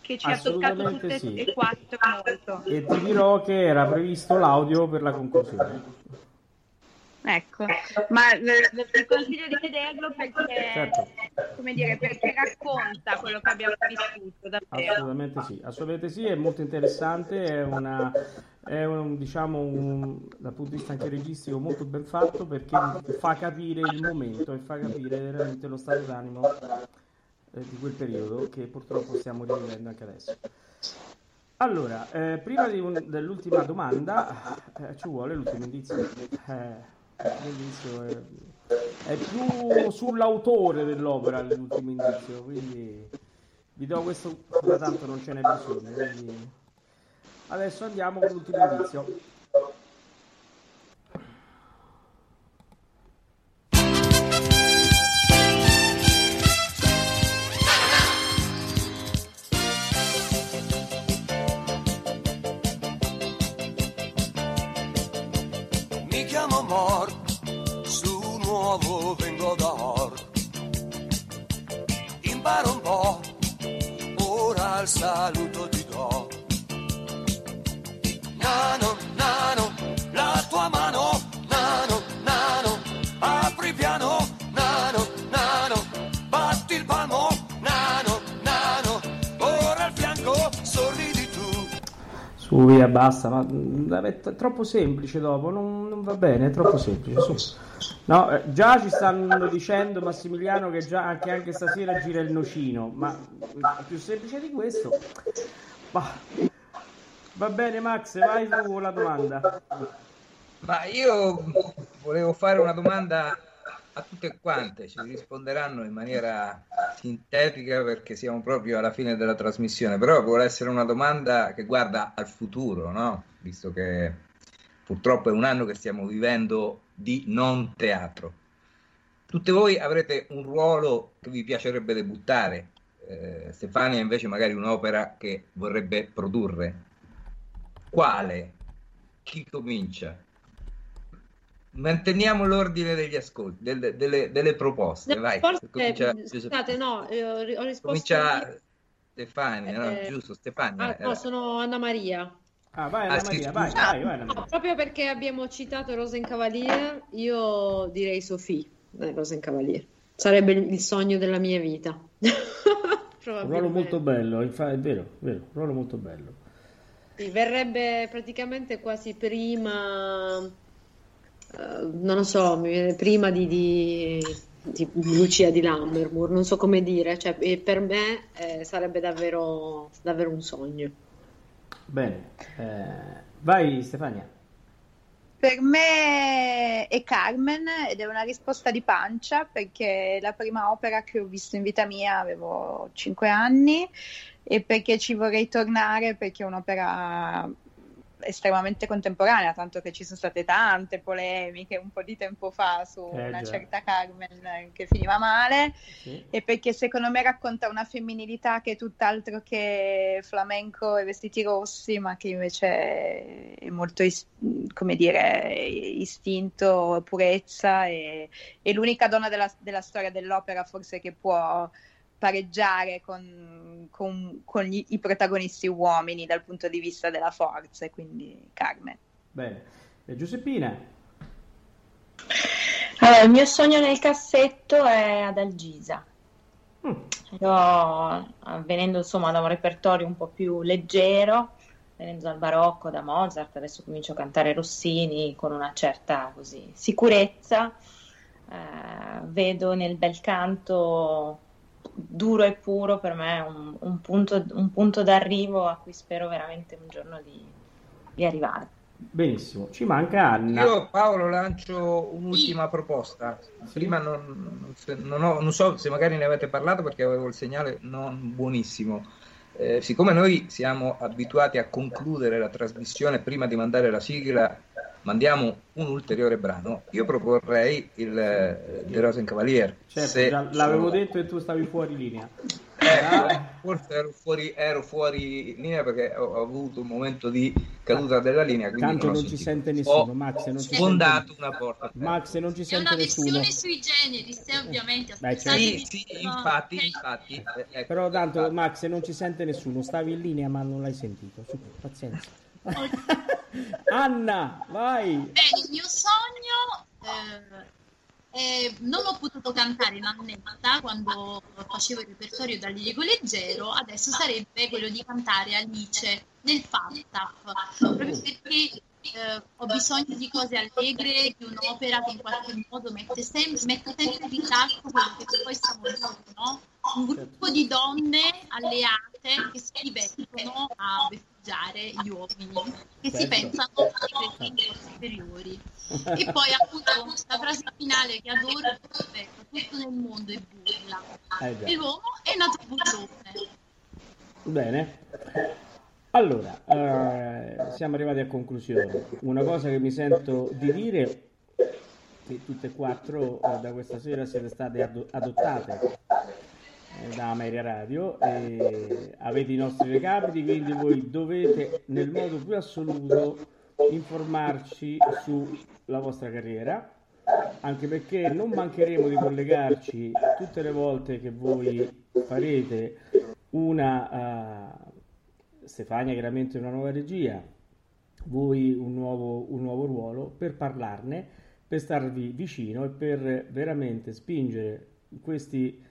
che ci ha toccato tutte sì. e quattro molto. E ti dirò che era previsto l'audio per la conclusione. Ecco, ma eh, vi consiglio di vederlo perché, Certo. come dire, perché racconta quello che abbiamo vissuto davvero. Assolutamente sì, assolutamente sì, è molto interessante, è una è un, diciamo un, dal punto di vista anche registico molto ben fatto perché fa capire il momento e fa capire veramente lo stato d'animo eh, di quel periodo che purtroppo stiamo rivivendo anche adesso. Allora, eh, prima di un- dell'ultima domanda eh, ci vuole l'ultimo indizio. Eh, l'ultimo indizio è, è più sull'autore dell'opera l'ultimo indizio, quindi vi do questo, da tanto non ce n'è bisogno. quindi Adesso andiamo con l'ultimo indizio. Basta, ma mm, è troppo semplice dopo, non, non va bene, è troppo semplice. Su. No, eh, già ci stanno dicendo Massimiliano che già anche, anche stasera gira il nocino, ma più semplice di questo. Bah. Va bene Max, vai tu la domanda. Ma io volevo fare una domanda a tutte quante, ci risponderanno in maniera sintetica perché siamo proprio alla fine della trasmissione, però vuole essere una domanda che guarda al futuro, no? Visto che purtroppo è un anno che stiamo vivendo di non teatro. Tutte voi avrete un ruolo che vi piacerebbe debuttare, eh, Stefania invece magari un'opera che vorrebbe produrre. Quale? Chi comincia? Manteniamo l'ordine degli ascolti, delle, delle- delle proposte, No, vai. forse, Comincia, scusate, no, eh, ho, ho risposto comincia. Stefania, no? Eh, Giusto, Stefania. Ah, no, sono Anna Maria. Ah, vai Anna Ah, sì, Maria, vai, vai, vai, Anna No, proprio perché abbiamo citato Rosencavalier, io direi Sophie, eh, Rosencavalier. Sarebbe il sogno della mia vita. Un ruolo molto bello, infa- è vero, è vero, un ruolo molto bello. Sì, verrebbe praticamente quasi prima, non lo so, mi viene prima di, di, di Lucia di Lammermoor, non so come dire, cioè, per me eh, sarebbe davvero, davvero un sogno. Bene, eh, vai Stefania. Per me è Carmen ed è una risposta di pancia perché è la prima opera che ho visto in vita mia avevo 5 anni e perché ci vorrei tornare perché è un'opera estremamente contemporanea, tanto che ci sono state tante polemiche un po' di tempo fa su Eh, una già. certa Carmen che finiva male Sì. e perché secondo me racconta una femminilità che è tutt'altro che flamenco e vestiti rossi, ma che invece è molto, is- come dire, istinto, purezza e, è l'unica donna della, della storia dell'opera forse che può pareggiare con, con- con gli- i protagonisti uomini dal punto di vista della forza, e quindi Carmen. Bene. E Giuseppina? Allora, il mio sogno nel cassetto è ad Algisa. Mm. Io, venendo insomma da un repertorio un po' più leggero, venendo dal barocco, da Mozart, adesso comincio a cantare Rossini con una certa così, sicurezza. Eh, vedo nel bel canto duro e puro per me un, un punto, un punto d'arrivo a cui spero veramente un giorno di, di arrivare. Benissimo. Ci manca Anna. Io Paolo lancio un'ultima proposta. Prima non, non ho- non so se magari ne avete parlato perché avevo il segnale non buonissimo. Eh, siccome noi siamo abituati a concludere la trasmissione prima di mandare la sigla, mandiamo un ulteriore brano. Io proporrei il eh, De Rosencavalier. Certo, Se- già l'avevo detto e tu stavi fuori linea. Eh, forse ero fuori, ero fuori linea perché ho, ho avuto un momento di caduta della linea. Quindi Tanto non ho non ci sente nessuno, Ho Max, non ci sente sfondato una porta. Max, se non ci È sente una nessuno. versione sui generis, eh, ovviamente. Beh, aspettatevi Sì, sì, infatti, ok. infatti. eh, ecco, Però tanto. Max, non ci sente nessuno, stavi in linea ma non l'hai sentito. Su, pazienza. Anna, vai. Bene, il mio sogno eh, è- non ho potuto cantare in Annetta quando facevo il repertorio da Lirico Leggero, adesso sarebbe quello di cantare Alice nel Falstaff, proprio perché eh, ho bisogno di cose allegre, di un'opera che in qualche modo mette, sem- mette sempre in risalto quello che poi siamo noi, no? Un gruppo di donne alleate che si divertono a festeggiare gli uomini, che si Certo. pensano ai cretini superiori. E poi appunto la frase finale che adoro è perfetta, tutto nel mondo è burla. Eh. E l'uomo è nato burlone. Bene. Allora, eh, siamo arrivati a conclusione. Una cosa che mi sento di dire che tutte e quattro eh, da questa sera siete state ado- adottate eh, da Ameria Radio avete i nostri recapiti, quindi voi dovete nel modo più assoluto informarci sulla vostra carriera, anche perché non mancheremo di collegarci tutte le volte che voi farete una eh, Stefania chiaramente una nuova regia, voi un nuovo, un nuovo ruolo per parlarne, per starvi vicino e per veramente spingere questi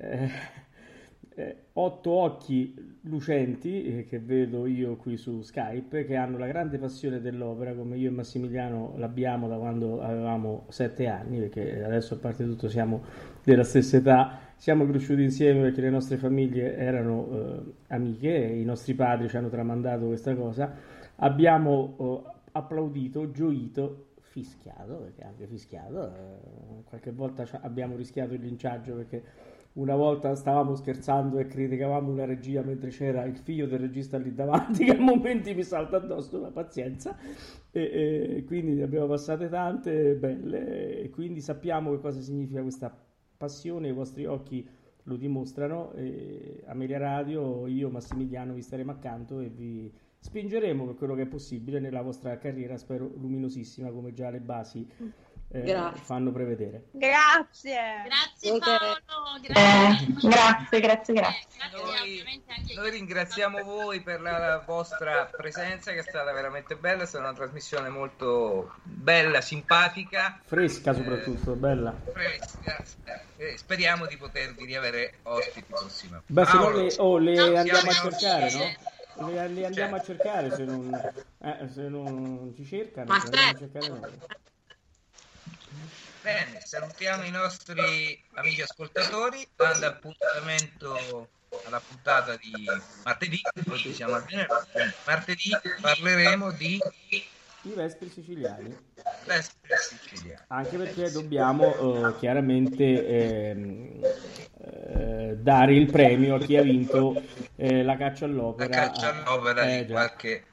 eh, eh, otto occhi lucenti eh, che vedo io qui su Skype, che hanno la grande passione dell'opera, come io e Massimiliano l'abbiamo da quando avevamo sette anni, perché adesso a parte tutto siamo della stessa età, siamo cresciuti insieme perché le nostre famiglie erano eh, amiche i nostri padri ci hanno tramandato questa cosa. Abbiamo eh, applaudito, gioito, fischiato, perché anche fischiato, qualche volta abbiamo rischiato il linciaggio perché una volta stavamo scherzando e criticavamo una regia mentre c'era il figlio del regista lì davanti che a momenti mi salta addosso la pazienza. E, e quindi ne abbiamo passate tante belle e quindi sappiamo che cosa significa questa passione, i vostri occhi lo dimostrano e Amelia Radio, io Massimiliano vi staremo accanto e vi spingeremo per quello che è possibile nella vostra carriera, spero luminosissima come già le basi eh, fanno prevedere. Grazie. Grazie. Paolo, Eh, grazie. grazie, grazie, grazie. Noi, noi ringraziamo voi per la, vostra presenza che è stata veramente bella, è stata una trasmissione molto bella, simpatica, Fresca soprattutto, bella. fresca. Eh, speriamo di potervi riavere ospiti prossimamente. Beh, se no Paolo, le, oh, le andiamo a cercare, no? Le, le andiamo a cercare se non, eh, se non ci cercano, Ma le andiamo a certo. cercare noi. Bene, salutiamo i nostri amici ascoltatori, dando appuntamento alla puntata di martedì, oggi siamo al venerdì, martedì parleremo di I Vespri siciliani. Vespri siciliani. Anche perché dobbiamo eh, chiaramente ehm, eh, dare il premio a chi ha vinto eh, la caccia La all'opera. caccia all'opera Eh, di già. qualche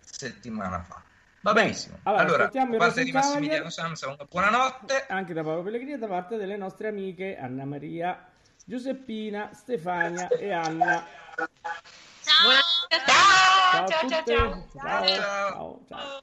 settimana fa. Va benissimo. Allora, Allora, ascoltiamo da parte di Massimiliano. Samsa, una buonanotte. Anche da Paolo Pellegrini, da parte delle nostre amiche Anna Maria, Giuseppina, Stefania e Anna. Ciao, Ciao a ciao, ciao, tutte. ciao. Ciao, ciao,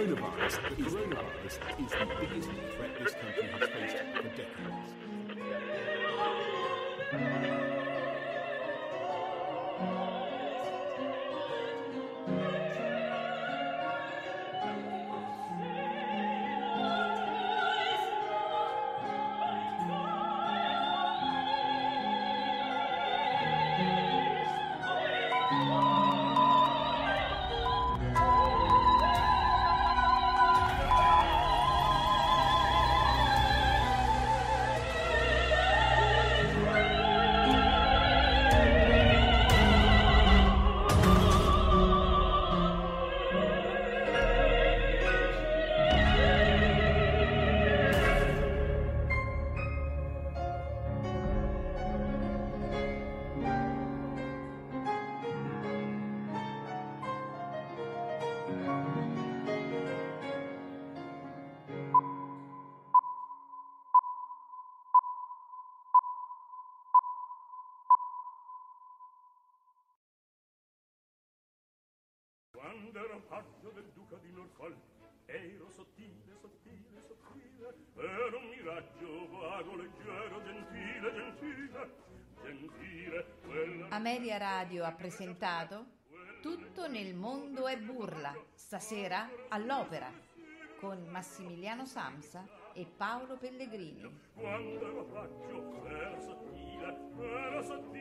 coronavirus, the coronavirus is the biggest threat Ameria Radio ha presentato Tutto nel mondo è burla, stasera all'opera, con Massimiliano Samsa e Paolo Pellegrini. Quando lo faccio, era sottile, era sottile.